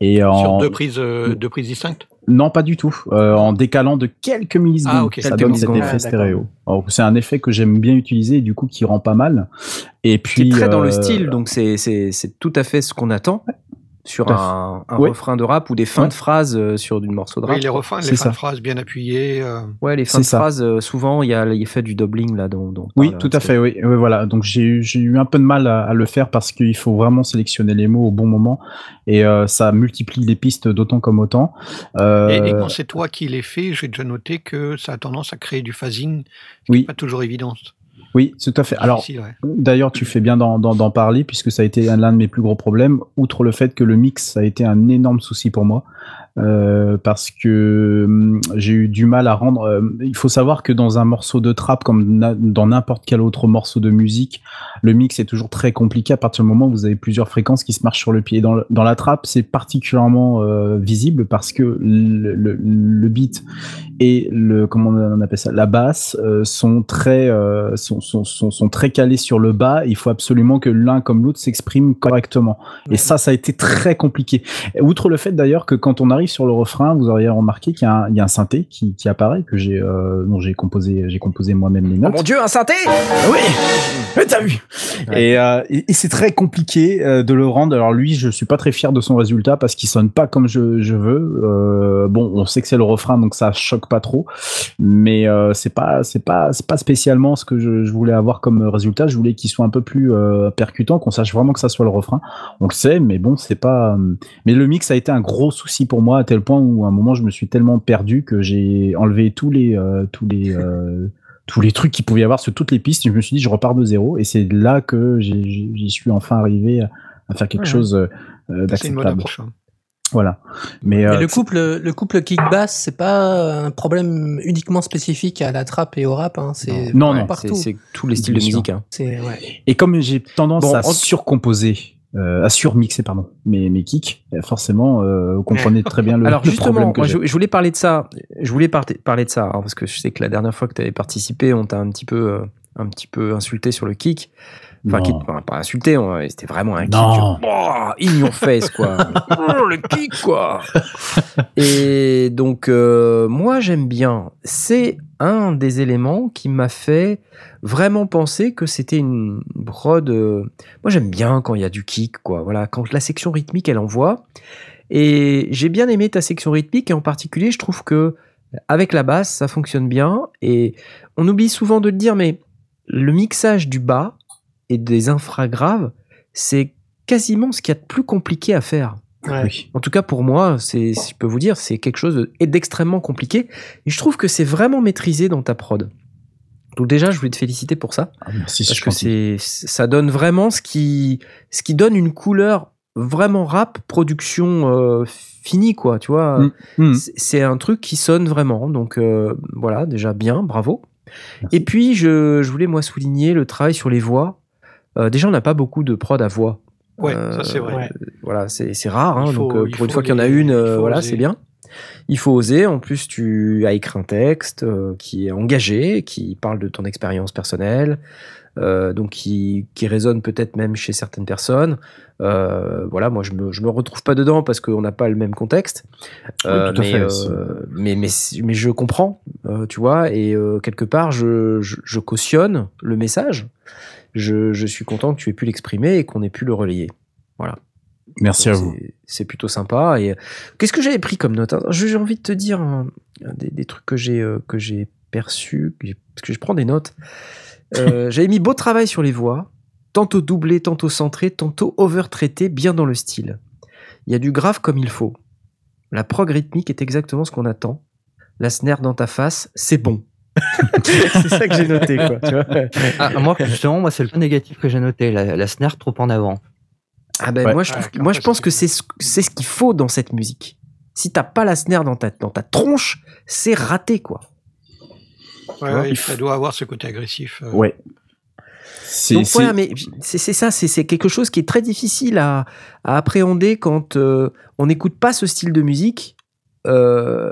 Et en, Sur deux prises, euh, deux prises distinctes? Non, pas du tout. Euh, en décalant de quelques millisecondes, Ah, ça Quelques donne cet effet Ah, stéréo. C'est un effet que j'aime bien utiliser et du coup qui rend pas mal. Et Qui puis est très dans le style, donc c'est tout à fait ce qu'on attend. Sur un, un Ouais. refrain de rap ou des fins Ouais. de phrases euh, sur du morceau de rap. Oui, les refrains, les fins ça. de phrases bien appuyées. euh, Ouais, les fins de ça. phrases, euh, souvent, il y a l'effet du doubling là. Dont, dont Oui, parle tout à fait, oui. Oui, voilà. Donc j'ai eu, j'ai eu un peu de mal à, à le faire parce qu'il faut vraiment sélectionner les mots au bon moment et euh, ça multiplie les pistes d'autant comme autant. Euh, Et, et quand c'est toi qui les fais, j'ai déjà noté que ça a tendance à créer du phasing, ce qui Oui. n'est pas toujours évident. Oui, tout à fait. Alors, ouais. D'ailleurs, tu fais bien d'en d'en- d'en parler puisque ça a été l'un de mes plus gros problèmes, outre le fait que le mix a été un énorme souci pour moi. Euh, parce que hum, j'ai eu du mal à rendre. euh, il faut savoir que dans un morceau de trap, comme na- dans n'importe quel autre morceau de musique, le mix est toujours très compliqué à partir du moment où vous avez plusieurs fréquences qui se marchent sur le pied. Dans, le- dans la trap, c'est particulièrement euh, visible parce que le, le, le beat et le comment on appelle ça la basse euh, sont très euh, sont, sont, sont, sont très calés sur le bas il faut absolument que l'un comme l'autre s'exprime correctement et ça ça a été très compliqué outre le fait d'ailleurs que quand on arrive sur le refrain vous auriez remarqué qu'il y, a un- il y a un synthé qui, qui apparaît que j'ai euh, dont j'ai composé j'ai composé moi-même les Oh notes mon dieu, un synthé oui, mais t'as vu. Et, euh, et, et c'est très compliqué euh, de le rendre. Alors lui, je suis pas très fier de son résultat parce qu'il sonne pas comme je, je veux. Euh, bon, on sait que c'est le refrain, donc ça choque pas trop. Mais euh, c'est pas, c'est pas, c'est pas spécialement ce que je, je voulais avoir comme résultat. Je voulais qu'il soit un peu plus euh, percutant, qu'on sache vraiment que ça soit le refrain. On le sait, mais bon, c'est pas. Mais le mix a été un gros souci pour moi à tel point où à un moment je me suis tellement perdu que j'ai enlevé tous les, euh, tous les. euh, [LAUGHS] tous les trucs qu'il pouvait y avoir sur toutes les pistes. Je me suis dit, je repars de zéro. Et c'est là que j'y suis enfin arrivé à, à faire quelque Ouais. chose euh, d'acceptable. hein. Voilà. Mais, Mais le couple, le couple kick-bass, c'est pas un problème uniquement spécifique à la trap et au rap. Hein. C'est Non, non, partout. C'est tous les styles de musique. hein. Ouais. et comme j'ai tendance Bon, à en- surcomposer, euh, à surmixer, pardon, mes, mes kicks, forcément, euh, vous comprenez très bien le, Alors [LAUGHS] le justement, problème que moi, je, je voulais parler de ça. Je voulais par- parler de ça hein, parce que je sais que la dernière fois que tu avais participé, on t'a un petit peu, euh, un petit peu insulté sur le kick. Enfin, Non. kick, enfin, pas insulté, on- c'était vraiment un kick. Non. Oh, in your face, quoi. [LAUGHS] Oh, le kick, quoi. Et donc, euh, moi, j'aime bien. C'est un des éléments qui m'a fait vraiment penser que c'était une prod. euh, Moi, j'aime bien quand il y a du kick, quoi. Voilà, quand la section rythmique, elle envoie. Et j'ai bien aimé ta section rythmique, et en particulier, je trouve que avec la basse, ça fonctionne bien. Et on oublie souvent de le dire, mais le mixage du bas et des infragraves, c'est quasiment ce qu'il y a de plus compliqué à faire. Ouais. Oui. En tout cas, pour moi, c'est, je peux vous dire, c'est quelque chose de- d'extrêmement compliqué. Et je trouve que c'est vraiment maîtrisé dans ta prod. Donc déjà, je voulais te féliciter pour ça. Ah, merci, Parce c'est que c'est, ça donne vraiment ce qui, ce qui donne une couleur vraiment rap, production euh, finie, quoi. Tu vois, Mm. Mm. c'est, c'est un truc qui sonne vraiment. Donc euh, voilà, déjà bien, bravo. Merci. Et puis, je, je voulais moi souligner le travail sur les voix. Euh, déjà, on n'a pas beaucoup de prod à voix. Ouais, Euh, ça c'est vrai. Voilà, c'est c'est rare. hein, Il faut- donc euh, pour une fois qu'il y en a une, euh, voilà, oser. c'est bien. Il faut oser. En plus, tu as écrit un texte euh, qui est engagé, qui parle de ton expérience personnelle, euh, donc qui, qui résonne peut-être même chez certaines personnes. Euh, voilà, moi je me, je me retrouve pas dedans parce qu'on n'a pas le même contexte. Euh, mais, fait, mais, mais, mais je comprends, tu vois, et quelque part je, je, je cautionne le message. Je, je suis content que tu aies pu l'exprimer et qu'on ait pu le relayer. Voilà. Merci à vous. c'est- plutôt sympa. Et qu'est-ce que j'avais pris comme note? J'ai envie de te dire hein, des, des trucs que j'ai que j'ai perçus, parce que je prends des notes. [LAUGHS] Euh, j'avais mis beau travail sur les voix, tantôt doublé, tantôt centré, tantôt overtraité, bien dans le style. Il y a du grave comme il faut. La prog rythmique est exactement ce qu'on attend. La snare dans ta face, c'est bon. [LAUGHS] c'est ça que j'ai noté, quoi. Tu vois Ah, moi, justement, moi, c'est le point négatif que j'ai noté. La, la snare trop en avant. Ah ben Ouais. moi je trouve, moi pense c'est- que c'est ce, c'est ce qu'il faut dans cette musique. Si t'as pas la snare dans ta, dans ta tronche, c'est raté quoi. Ouais, vois, ouais, il ça doit avoir ce côté agressif. euh. Ouais. C'est, Donc voilà, mais c'est ça, c'est c'est quelque chose qui est très difficile à, à appréhender quand euh, on n'écoute pas ce style de musique. Euh,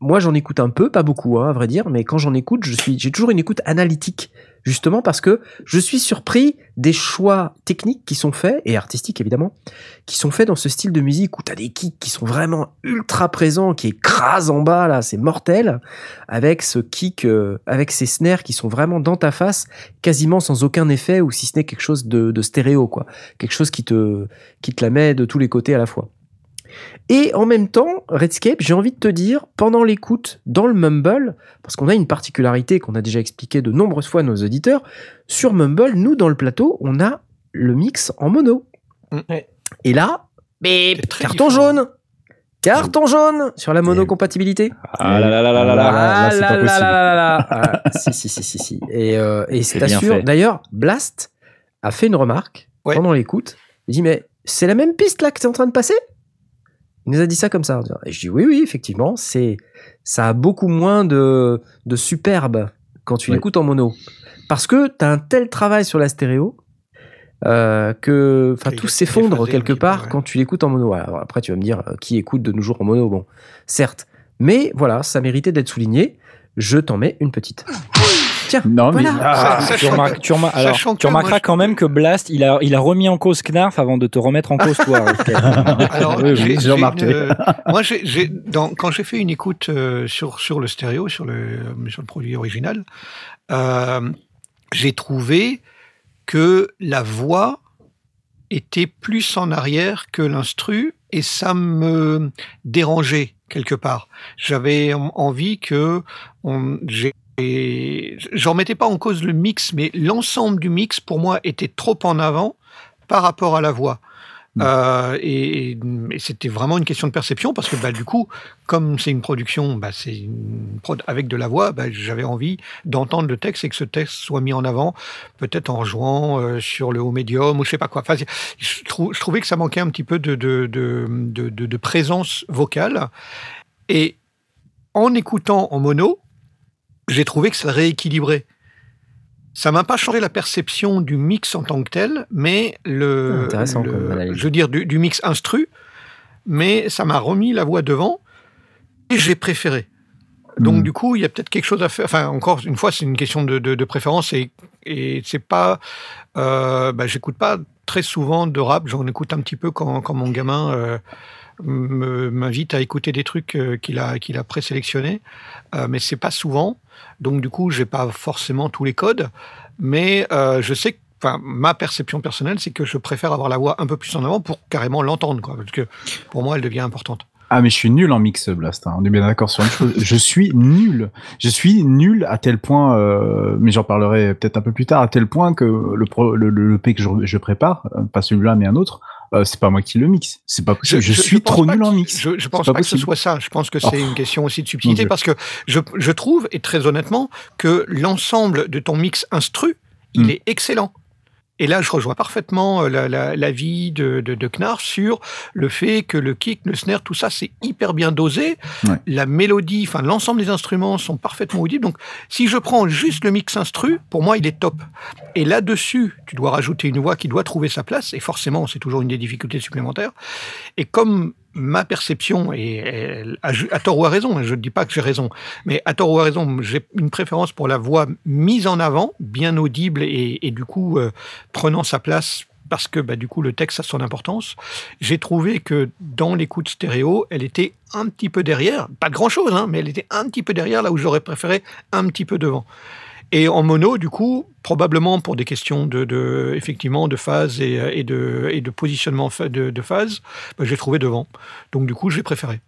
moi j'en écoute un peu, pas beaucoup hein, à vrai dire, mais quand j'en écoute, je suis, j'ai toujours une écoute analytique. Justement parce que je suis surpris des choix techniques qui sont faits, et artistiques évidemment, qui sont faits dans ce style de musique où tu as des kicks qui sont vraiment ultra présents, qui écrasent en bas, là, c'est mortel, avec ce kick, euh, avec ces snares qui sont vraiment dans ta face, quasiment sans aucun effet, ou si ce n'est quelque chose de, de stéréo, quoi. Quelque chose qui te, qui te la met de tous les côtés à la fois. Et en même temps, Redscape, j'ai envie de te dire, pendant l'écoute dans le Mumble, parce qu'on a une particularité qu'on a déjà expliqué de nombreuses fois à nos auditeurs, sur Mumble, nous, dans le plateau, on a le mix en mono. Mm. Et là, carton différent. jaune Carton jaune sur la monocompatibilité. Ah là là là là là là. Ah là, c'est là pas là possible. là là là. [LAUGHS] Ah, si, si, si, si, si. Et, euh, et C'est fait. D'ailleurs, Blast a fait une remarque Ouais. pendant l'écoute. Il dit Mais c'est la même piste là que tu es en train de passer? Il nous a dit ça comme ça. Et je dis Oui, oui, effectivement. c'est Ça a beaucoup moins de, de superbe quand tu Ouais. l'écoutes en mono. Parce que tu as un tel travail sur la stéréo. euh, que enfin tout s'effondre quelque part ouais. quand tu l'écoutes en mono. Alors après tu vas me dire euh, qui écoute de nos jours en mono? Bon certes mais voilà ça méritait d'être souligné je t'en mets une petite tiens Non, mais. Ah, Ça- Tu, sachant remarques- que- tu remar- alors, sachant tu que moi, remarqueras je- quand même que Blast, il a, il a remis en cause Knarf avant de te remettre en cause toi. [LAUGHS] Redscape. Alors, Oui, oui, j'ai- j'ai j'ai remarqué. une, euh, moi, dans- quand j'ai fait une écoute euh, sur, sur le stéréo, sur le, euh, sur le produit original, euh, j'ai trouvé que la voix était plus en arrière que l'instru et ça me dérangeait quelque part. J'avais en- envie que j'ai et j'en mettais pas en cause le mix, mais l'ensemble du mix pour moi était trop en avant par rapport à la voix. Mm. Euh, et et c'était vraiment une question de perception parce que bah, du coup, comme c'est une production, bah, c'est une prod avec de la voix, bah, j'avais envie d'entendre le texte et que ce texte soit mis en avant, peut-être en jouant euh, sur le haut médium ou je sais pas quoi. Enfin, je, trou- je trouvais que ça manquait un petit peu de, de, de- de présence vocale. Et en écoutant en mono, j'ai trouvé que ça rééquilibrait. Ça m'a pas changé la perception du mix en tant que tel, mais le, intéressant le- je veux dire du, du mix instru, mais ça m'a remis la voix devant et j'ai préféré. Donc Mm. du coup, il y a peut-être quelque chose à faire. Enfin, encore une fois, c'est une question de, de- de préférence et, et c'est pas. Euh, bah, j'écoute pas très souvent de rap. J'en écoute un petit peu quand, quand mon gamin euh, m'invite à écouter des trucs euh, qu'il a qu'il a présélectionnés, euh, mais c'est pas souvent. Donc du coup, j'ai pas forcément tous les codes, mais euh, je sais que. Enfin, ma perception personnelle, c'est que je préfère avoir la voix un peu plus en avant pour carrément l'entendre, quoi, parce que pour moi, elle devient importante. Ah, mais je suis nul en mix, Blast. hein. On est bien d'accord sur une chose. Je suis nul. Je suis nul à tel point, mais j'en parlerai peut-être un peu plus tard, à tel point que le, pro, le, le, le P que je, je prépare, pas celui-là, mais un autre, euh, c'est pas moi qui le mixe. C'est pas possible. Je, suis trop nul en mix. Je, pense pas, pas que ce soit ça. Je pense que c'est Oh. une question aussi de subtilité parce que je, je trouve, et très honnêtement, que l'ensemble de ton mix instru, il Mm. est excellent. Et là, je rejoins parfaitement euh, la- la- l'avis de, de, de Knarr sur le fait que le kick, le snare, tout ça, c'est hyper bien dosé. Ouais. La mélodie, enfin, l'ensemble des instruments sont parfaitement audibles. Donc, si je prends juste le mix instru, pour moi, il est top. Et là-dessus, tu dois rajouter une voix qui doit trouver sa place. Et forcément, c'est toujours une des difficultés supplémentaires. Et comme ma perception, et à, tort ou à raison, hein, je ne dis pas que j'ai raison, mais à tort ou à raison, j'ai une préférence pour la voix mise en avant, bien audible et, du coup euh, prenant sa place parce que bah, du coup le texte a son importance. J'ai trouvé que dans l'écoute stéréo, elle était un petit peu derrière, pas grand chose, hein, mais elle était un petit peu derrière là où j'aurais préféré un petit peu devant. Et en mono, du coup, probablement pour des questions de, de effectivement de phase et, et de, et de positionnement de, de phase, bah, j'ai trouvé devant. Donc du coup, j'ai préféré.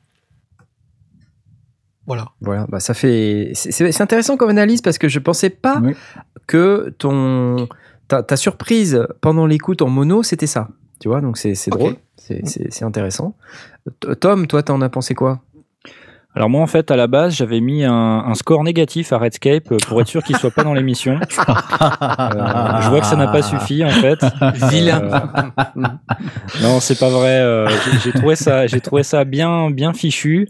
Voilà. Voilà, bah ça fait. C'est intéressant comme analyse parce que je pensais pas Oui. que ton ta, ta surprise pendant l'écoute en mono c'était ça. Tu vois, donc c'est drôle, c'est- intéressant. T- Tom, toi, t'en as pensé quoi? Alors moi en fait à la base j'avais mis un, un score négatif à Redscape euh, pour être sûr qu'il soit pas dans l'émission. [LAUGHS] Euh, je vois que ça n'a pas suffi en fait. [LAUGHS] Vilain. Euh, non c'est pas vrai. euh, j'ai- trouvé ça j'ai trouvé ça bien bien fichu.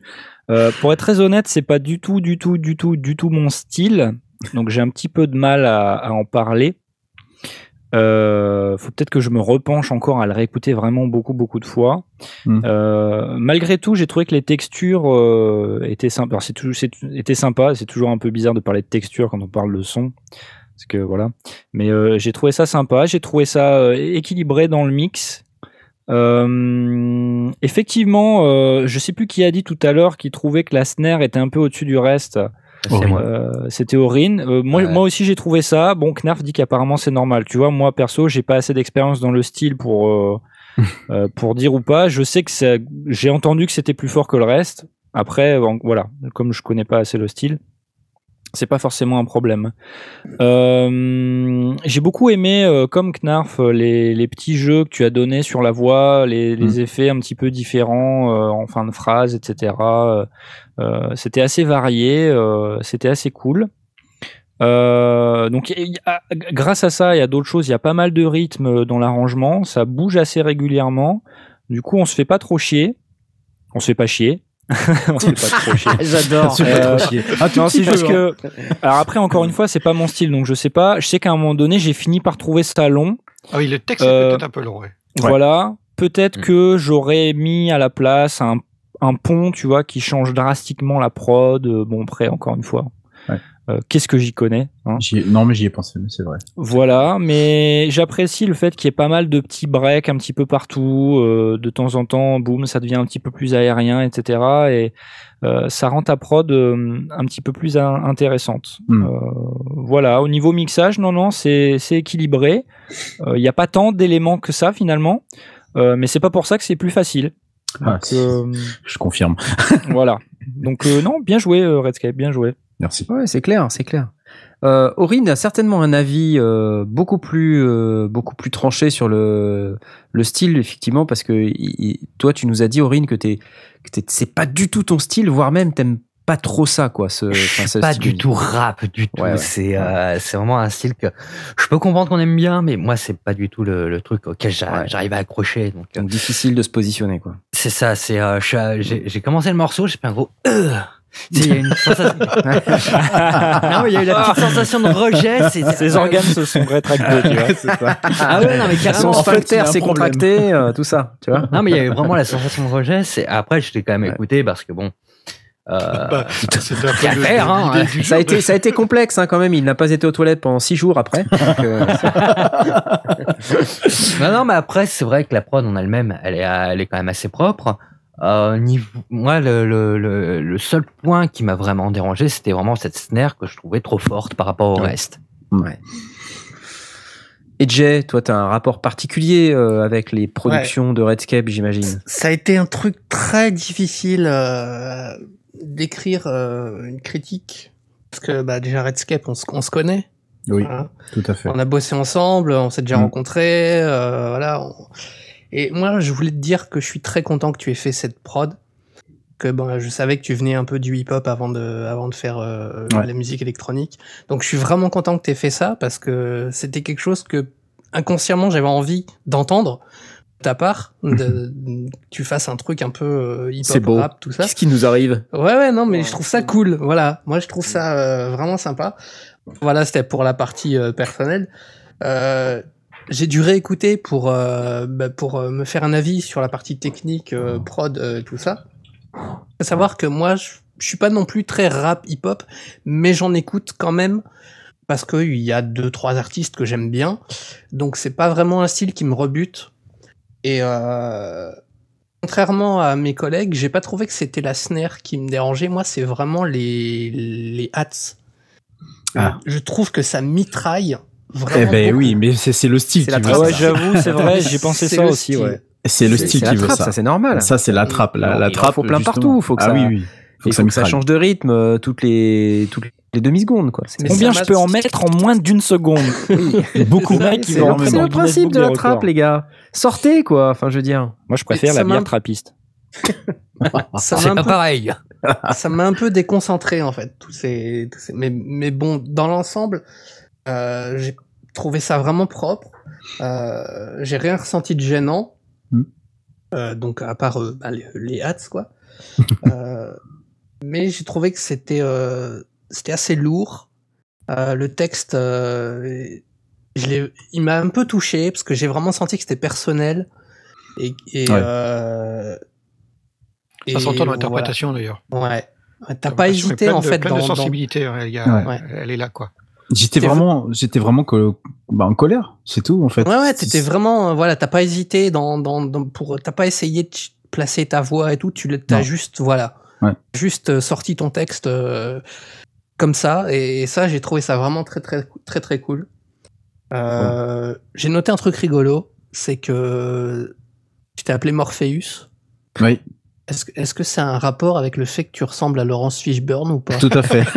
Pour être très honnête c'est pas du tout du tout du tout du tout mon style. Donc j'ai un petit peu de mal à, à en parler. Euh, faut peut-être que je me repenche encore à le réécouter vraiment beaucoup beaucoup de fois. Mm. Euh, malgré tout, j'ai trouvé que les textures euh, étaient sympas. C'est toujours, c'est- était sympa. C'est toujours un peu bizarre de parler de texture quand on parle de son. Parce que voilà. Mais euh, j'ai trouvé ça sympa, j'ai trouvé ça équilibré dans le mix. Effectivement, je sais plus qui a dit tout à l'heure qui trouvait que la snare était un peu au-dessus du reste. Euh, C'était Aurine. Euh, moi, Ouais. moi aussi, j'ai trouvé ça. Bon, Knarf dit qu'apparemment c'est normal. Tu vois, moi perso, j'ai pas assez d'expérience dans le style pour euh, [LAUGHS] pour dire ou pas. Je sais que j'ai entendu que c'était plus fort que le reste. Après, bon, voilà, comme je connais pas assez le style, c'est pas forcément un problème. Euh, j'ai beaucoup aimé, euh, comme Knarf, les, les petits jeux que tu as donnés sur la voix, les, les effets un petit peu différents euh, en fin de phrase, etc. Euh, c'était assez varié, euh, c'était assez cool. Euh, donc, il y a- grâce à ça, il y a d'autres choses. Il y a pas mal de rythme dans l'arrangement. Ça bouge assez régulièrement. Du coup, on se fait pas trop chier. On se fait pas chier. [LAUGHS] on se fait pas trop chier. [LAUGHS] J'adore. Euh, c'est juste hein. que. Alors après, encore une fois, c'est pas mon style, donc je sais pas. Je sais qu'à un moment donné, j'ai fini par trouver ça long. Ah oui, le texte Euh, est peut-être un peu long. ouais. Voilà. Peut-être Mm. que j'aurais mis à la place un, un pont, tu vois, qui change drastiquement la prod. Euh, Bon, après, encore une fois. Ouais. Euh, Qu'est-ce que j'y connais hein? Ai- Non, mais j'y ai pensé, mais c'est vrai. Voilà, mais j'apprécie le fait qu'il y ait pas mal de petits breaks un petit peu partout. euh, de temps en temps, boum, ça devient un petit peu plus aérien, etc. Et euh, ça rend ta prod un petit peu plus in- intéressante. Mm. Euh, voilà, au niveau mixage, non, non, c'est c'est équilibré. Il n'y a pas tant d'éléments que ça finalement, mais c'est pas pour ça que c'est plus facile. Ah, euh, Je confirme. [LAUGHS] voilà. Donc euh, non, bien joué euh, Redscape, bien joué. Merci. Ouais, c'est clair, c'est clair. Euh, Aurine a certainement un avis euh, beaucoup plus euh, beaucoup plus tranché sur le le style effectivement parce que il- il- toi tu nous as dit Aurine que t'es que t'es- c'est pas du tout ton style voire même t'aimes pas trop ça quoi ce, Je enfin, suis ce pas style. du tout rap du tout. Ouais, ouais. C'est euh, c'est vraiment un style que je peux comprendre qu'on aime bien, mais moi c'est pas du tout le, le truc auquel j'arrive à accrocher. Donc euh, donc difficile de se positionner quoi. c'est ça. C'est euh, j'ai commencé le morceau, j'ai fait un gros. euh. Il y a une sensation. [LAUGHS] non, mais il y a eu la petite sensation de rejet. Ses organes se sont rétractés, tu vois. [LAUGHS] Ah ouais, non mais Son carrément. en fait, sphincter il y a un s'est contracté euh, tout ça tu vois. Non mais il y a eu vraiment la sensation de rejet. C'est après je l'ai quand même Ouais. écouté parce que bon. Euh, Bah, [LAUGHS] le- faire, hein, ouais. du Ça a été ça a été complexe hein, quand même il n'a pas été aux toilettes pendant six jours après. Donc, euh, [LAUGHS] non, non, mais après, c'est vrai que la prod en elle-même, elle est, elle est quand même assez propre. Euh, niveau, moi, le, le, le, le seul point qui m'a vraiment dérangé, c'était vraiment cette snare que je trouvais trop forte par rapport au Ouais. reste. Ouais. Et Jay, toi, tu as un rapport particulier euh, avec les productions de Redscape, j'imagine. Ça a été un truc très difficile euh, d'écrire euh, une critique. Parce que bah, déjà Redscape, on se, on se connaît. Oui, hein. tout à fait. On a bossé ensemble, on s'est déjà Mm. rencontrés. euh, voilà. on- Et moi, je voulais te dire que je suis très content que tu aies fait cette prod. Que bon, je savais que tu venais un peu du hip-hop avant de, avant de faire euh, Ouais. la musique électronique. Donc, je suis vraiment content que tu aies fait ça parce que c'était quelque chose que inconsciemment j'avais envie d'entendre de ta part, [LAUGHS] de, tu fasses un truc un peu euh. C'est hip-hop, rap, tout ça. Qu'est-ce qui nous arrive Ouais, ouais, non, mais je trouve ça cool. Voilà, moi je trouve ça euh, vraiment sympa. Voilà, c'était pour la partie euh, personnelle. Euh, j'ai dû réécouter pour, euh, bah, pour euh, me faire un avis sur la partie technique, euh, prod, euh, tout ça. Faut savoir que moi, je, je suis pas non plus très rap hip-hop, mais j'en écoute quand même parce qu'il y a deux, trois artistes que j'aime bien. Donc c'est pas vraiment un style qui me rebute. Et euh, contrairement à mes collègues, j'ai pas trouvé que c'était la snare qui me dérangeait. Moi, c'est vraiment les, les hats. Ah. Je trouve que ça mitraille vraiment. Eh ben beaucoup. oui, mais c'est c'est le style C'est qui la veut Ah ouais, ça. j'avoue, c'est vrai, [LAUGHS] j'ai pensé ça aussi, style. ouais. C'est le style qui la veut trappe, ça. ça c'est normal. Ça, c'est la trappe. La, Non, la trappe. faut plein justement. partout, faut que ah ça- oui, oui. Faut Il que ça faut que ça change de rythme euh, toutes les toutes les demi secondes quoi. Combien je peux en mettre en moins d'une seconde [LAUGHS] Beaucoup. Mec, C'est le, principe de la trappe les gars. Sortez quoi. Enfin je veux dire. Moi, je préfère la bière trappiste. [LAUGHS] Ça C'est m'a un pas peu- pareil. ça m'a un peu déconcentré en fait tous ces, tous ces- mais mais bon dans l'ensemble euh, j'ai trouvé ça vraiment propre euh, j'ai rien ressenti de gênant Mm. Euh, donc à part euh, bah, les, les hats quoi [LAUGHS] Euh, mais j'ai trouvé que c'était euh, c'était assez lourd Euh, le texte euh, je l'ai- il m'a un peu touché parce que j'ai vraiment senti que c'était personnel et, et, Ouais. euh, Ça s'entend dans voilà. l'interprétation d'ailleurs. Ouais. T'as pas hésité en de- fait pleine dans, de sensibilité, hein, il y a- Ouais. elle est là quoi. J'étais vraiment, j'étais vraiment bah, en colère, c'est tout en fait. Ouais, ouais, t'étais vraiment, euh, voilà, t'as pas hésité dans, dans, dans- pour, t'as pas essayé de placer ta voix et tout, tu l'as- juste, voilà, Ouais. juste sorti ton texte euh, comme ça, et, ça, j'ai trouvé ça vraiment très, très, très, très cool. Euh, J'ai noté un truc rigolo, c'est que tu t'es appelé Morpheus. Oui, Est-ce que est-ce que c'est un rapport avec le fait que tu ressembles à Laurence Fishburne ou pas? Tout à fait. [LAUGHS]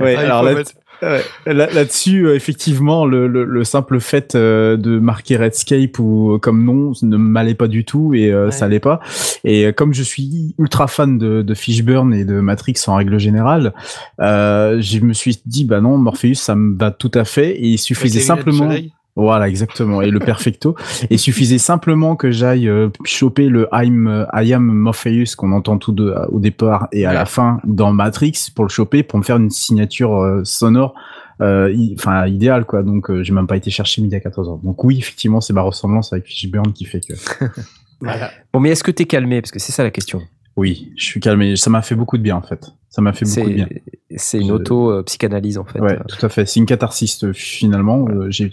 ouais, Ah, il alors faut là, mettre- Ouais, là- Là-dessus, euh, effectivement, le, le, le simple fait euh, de marquer Redscape ou euh, comme nom ne m'allait pas du tout et euh, Ouais. ça allait pas. Et euh, comme je suis ultra fan de, de Fishburne et de Matrix en règle générale, euh, je me suis dit bah non, Morpheus, ça me va tout à fait. Et il suffisait de simplement. soleil. Voilà, exactement. Et le perfecto. Et il suffisait simplement que j'aille euh, choper le I'm, euh, I am Morpheus qu'on entend tout de, au départ et à Ouais. la fin dans Matrix pour le choper, pour me faire une signature euh, sonore, euh, enfin idéale quoi. Donc euh, j'ai même pas été chercher midi à 14 h Donc oui, effectivement, c'est ma ressemblance avec Fishburne qui fait que. [LAUGHS] Voilà. Bon, mais est-ce que t'es calmé? Parce que c'est ça la question. Oui, je suis calmé. Ça m'a fait beaucoup de bien en fait. Ça m'a fait beaucoup de bien. C'est une auto-psychanalyse en fait. Ouais, tout à fait. C'est une catharsis euh, finalement. Euh, j'ai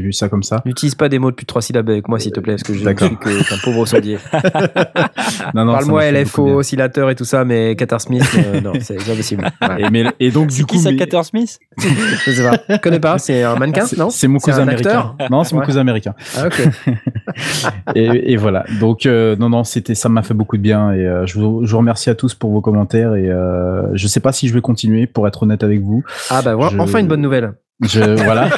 vu ça comme ça. N'utilise pas des mots de plus de trois syllabes avec moi, s'il te plaît, parce que je suis que- qu'un pauvre sondier. [LAUGHS] [LAUGHS] Non, non, ça Parle-moi LFO, oscillateur et tout ça, mais Catar Smith, euh, non, [LAUGHS] c'est impossible. Ouais. Et, mais, et donc du C'est coup, qui ça, mais- Smith? Je sais pas. Je connais pas, c'est un mannequin, C'est- non? C'est mon C'est cousin un américain. acteur Non, c'est mon Ouais. cousin américain. Ah, ok. Et, et voilà. Donc euh, non, non, c'était ça m'a fait beaucoup de bien et euh, je, vous, je vous remercie à tous pour vos commentaires et euh, je sais pas si je vais continuer pour être honnête avec vous. Ah bah voilà, Je- enfin une bonne nouvelle. Je voilà.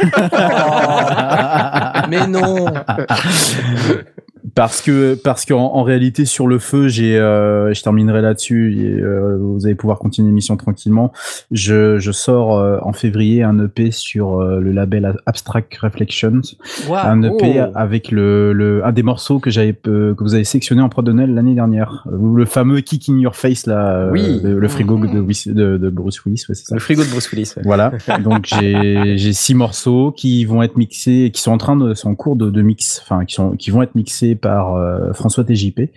[LAUGHS] [LAUGHS] Mais non [LAUGHS] parce que parce qu'en en réalité sur le feu j'ai euh, je terminerai là-dessus et euh, vous allez pouvoir continuer l'émission tranquillement je, je sors euh, en février un EP sur euh, le label Abstract Reflections Waouh. un EP oh. avec le, le un des morceaux que j'avais euh, que vous avez sélectionné en prod de Noël l'année dernière Euh, le fameux Kick in Your Face là Oui. le, le frigo de, Wiss- de, de Bruce Willis ouais, c'est ça Le frigo de Bruce Willis. ouais. voilà. Donc j'ai j'ai six morceaux qui vont être mixés, qui sont en train de, sont en cours de, de mix, enfin qui sont qui vont être mixés par euh, François TJP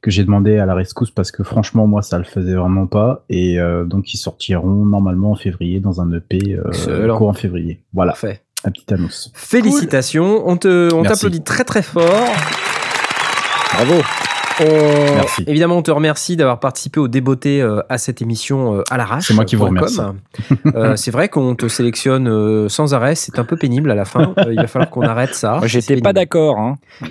que j'ai demandé à la rescousse parce que franchement moi ça le faisait vraiment pas et euh, donc ils sortiront normalement en février dans un EP euh, Excellent. courant février. Voilà, Parfait. un petit annonce. Félicitations, on te, on Merci. t'applaudit très très fort. Bravo. On- Merci. Évidemment, on te remercie d'avoir participé au débeauté euh, à cette émission euh, à l'arrache. C'est moi qui vous remercie. Euh, [LAUGHS] c'est vrai qu'on te sélectionne euh, sans arrêt, c'est un peu pénible à la fin. Il va falloir qu'on arrête ça. J'étais pas d'accord. Hein. [LAUGHS]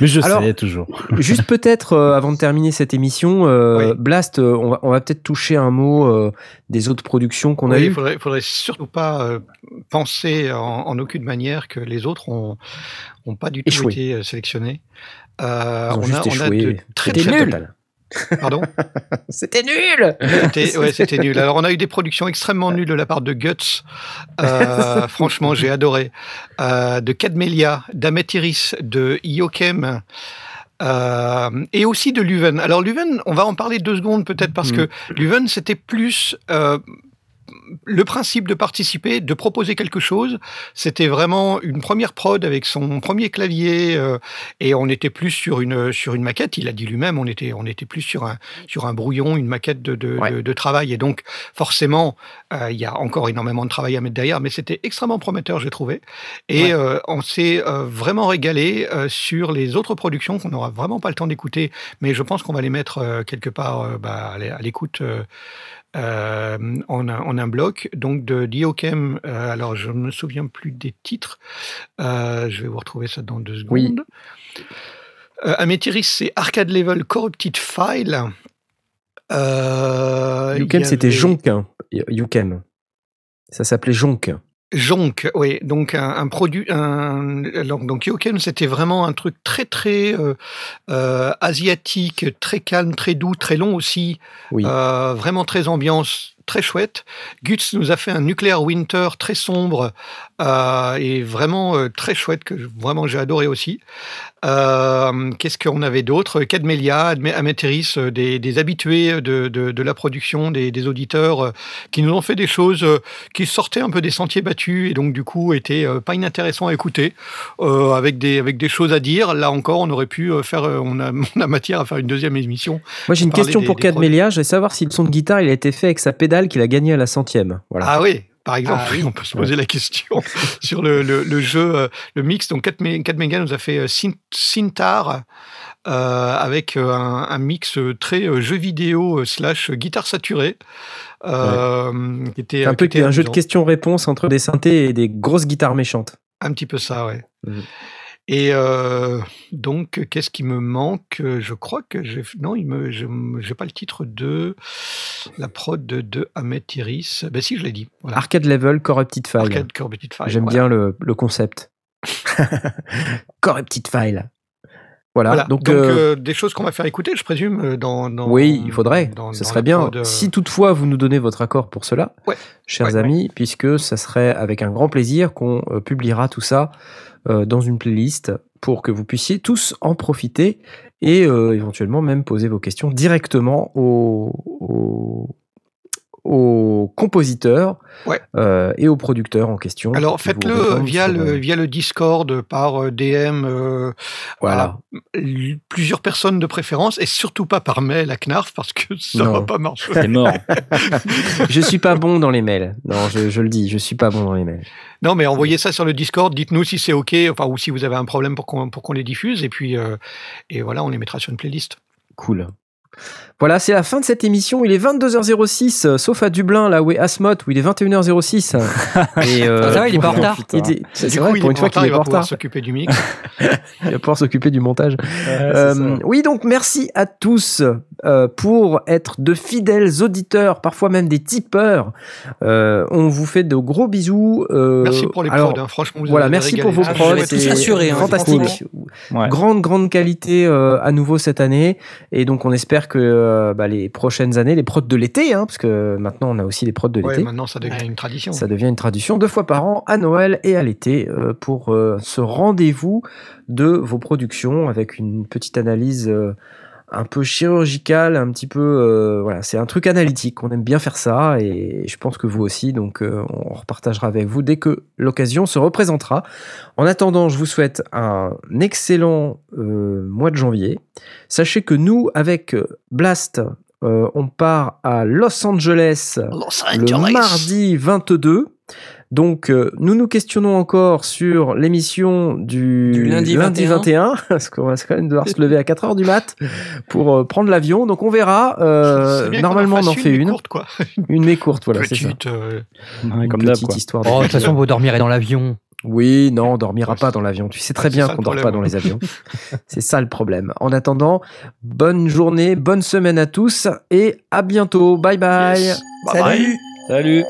Mais je Alors- sais toujours. Juste peut-être avant de terminer cette émission, Oui. Blast, on va, peut-être toucher un mot des autres productions qu'on a Oui, il eues. faudrait, faudrait surtout pas penser en, en aucune manière que les autres ont, ont pas du tout Échoué. été sélectionnés. Euh, on, a, on a de très nul. total. Pardon [LAUGHS] C'était nul. C'était ouais, c'était nul. Alors on a eu des productions extrêmement nulles de la part de Guts. Euh, [LAUGHS] franchement, j'ai adoré. Euh, de Cadmelia, d'Ametiris, de Iokem. euh, et aussi de Luven. Alors Luven, on va en parler deux secondes peut-être parce Mhm. que Luven c'était plus euh, le principe de participer, de proposer quelque chose. C'était vraiment une première prod avec son premier clavier euh, et on était plus sur une sur une maquette. Il a dit lui-même, on était on était plus sur un sur un brouillon, une maquette de de, Ouais. de, de travail et donc forcément euh, il y a encore énormément de travail à mettre derrière, mais c'était extrêmement prometteur, j'ai trouvé. Et Ouais. euh, on s'est vraiment régalé sur les autres productions qu'on n'aura vraiment pas le temps d'écouter, mais je pense qu'on va les mettre quelque part bah, à l'écoute. Euh, en, un, en un bloc, donc de Diokem. euh, alors, je me souviens plus des titres. Euh, je vais vous retrouver ça dans deux secondes. Oui. Amethyris, c'est Arcade Level Corrupted File. Y c'était Jonk. Youkem. Ça s'appelait Jonk. Jonk, oui, donc un, un produit, un, donc, donc Yoken, c'était vraiment un truc très très euh, euh, asiatique, très calme, très doux, très long aussi, Oui. euh, vraiment très ambiance, très chouette. Guts nous a fait un Nuclear Winter très sombre euh, et vraiment euh, très chouette que vraiment j'ai adoré aussi. Euh, Qu'est-ce qu'on avait d'autre? Amethyris, euh, des, des habitués de, de, de la production, des, des auditeurs qui nous ont fait des choses qui sortaient un peu des sentiers battus et donc du coup étaient pas inintéressants à écouter, avec des avec des choses à dire. Là encore, on aurait pu faire, on a [LAUGHS] on a matière à faire une deuxième émission. Moi, j'ai une question des- pour des Cadmelia. Je vais savoir si le son de guitare il a été fait avec sa pédale pédale qu'il a gagné à la centième. Voilà. Ah oui, par exemple, Ah oui. on peut se poser la question [LAUGHS] sur le, le- le jeu, euh, le mix. Donc 4, mégas nous a fait euh, Syn- Syntar euh, avec euh, un, un mix euh, très euh, jeu vidéo euh, slash guitare saturée. Euh, qui était, un peu qui était un jeu de questions-réponses entre des synthés et des grosses guitares méchantes. Un petit peu ça, ouais. Mhm. Et euh, donc, qu'est-ce qui me manque? Je crois que j'ai. Non, il me, je n'ai pas le titre de la prod de, de Ahmed Iris. Ben si, je l'ai dit. Voilà. Arcade Level, Corrupted File. Arcade Corrupted File, J'aime bien le, le concept. [LAUGHS] Corrupted File. Voilà, Voilà. donc, Donc, euh, euh, des choses qu'on va faire écouter, je présume, dans. dans oui, il faudrait. dans- Ce dans serait bien. Si toutefois vous nous donnez votre accord pour cela, Ouais. chers Ouais, amis, puisque ça serait avec un grand plaisir qu'on publiera tout ça dans une playlist pour que vous puissiez tous en profiter et euh, éventuellement même poser vos questions directement aux, aux compositeurs Ouais. euh, et aux producteurs en question. Alors faites-le via sur, le, euh, via le Discord par euh, DM. euh, Voilà. Plusieurs personnes de préférence et surtout pas par mail à Knarf parce que [LAUGHS] ça Non. va pas marcher. C'est mort. [LAUGHS] je suis pas bon dans les mails. Non, je, je le dis, je suis pas bon dans les mails. Non, mais envoyez ça sur le Discord. Dites-nous si c'est OK, enfin, ou si vous avez un problème pour qu'on pour qu'on les diffuse. Et puis, euh, et voilà, on les mettra sur une playlist. Cool. Voilà, c'est la fin de cette émission. Il est 22h06, euh, sauf à Dublin, là où est Asmot, où il est 21h06. [LAUGHS] Et, euh, Ça va, il est pas en retard. il C'est Du vrai, il pour est une fois en qu'il retard, est il pas va en pouvoir retard. s'occuper du mix. [LAUGHS] Il va pouvoir s'occuper du montage. Euh, oui, donc merci à tous euh, pour être de fidèles auditeurs, parfois même des tipeurs. Euh, on vous fait de gros bisous. euh, Merci pour les alors, prods. hein. Franchement, vous Voilà, avez merci régalé. pour vos Ah, prods, c'est tous assurer, hein, fantastique. Ouais. Grande, grande qualité euh, à nouveau cette année. Et donc, on espère que euh, bah, les prochaines années, les prods de l'été, hein, parce que maintenant, on a aussi les prods de Ouais, l'été. maintenant, ça devient une tradition. Ça devient une tradition deux fois par an, à Noël et à l'été, euh, pour euh, ce rendez-vous de vos productions avec une petite analyse un peu chirurgicale, un petit peu. euh, voilà, c'est un truc analytique. On aime bien faire ça et je pense que vous aussi. Donc, euh, on repartagera avec vous dès que l'occasion se représentera. En attendant, je vous souhaite un excellent euh, mois de janvier. Sachez que nous, avec Blast, on part à Los Angeles Los le mardi 22. Donc, euh, nous nous questionnons encore sur l'émission du, Du lundi 21, [LAUGHS] parce qu'on va quand même devoir se lever à 4 heures du mat pour euh, prendre l'avion. Donc, on verra. Euh, [LAUGHS] normalement, on en fait mais une. courte, quoi. [LAUGHS] Une mais courte, voilà, c'est ça. Euh, Ouais, Une comme d'hab, petite quoi. histoire. de- Oh, de toute façon, vous dormirez dans l'avion. Oui, non, on dormira pas dans l'avion. Tu sais très Ah, bien qu'on dort pas dans les avions. c'est ça le problème. En attendant, bonne journée, bonne semaine à tous et à bientôt. Bye bye. yes. Bye bye. Salut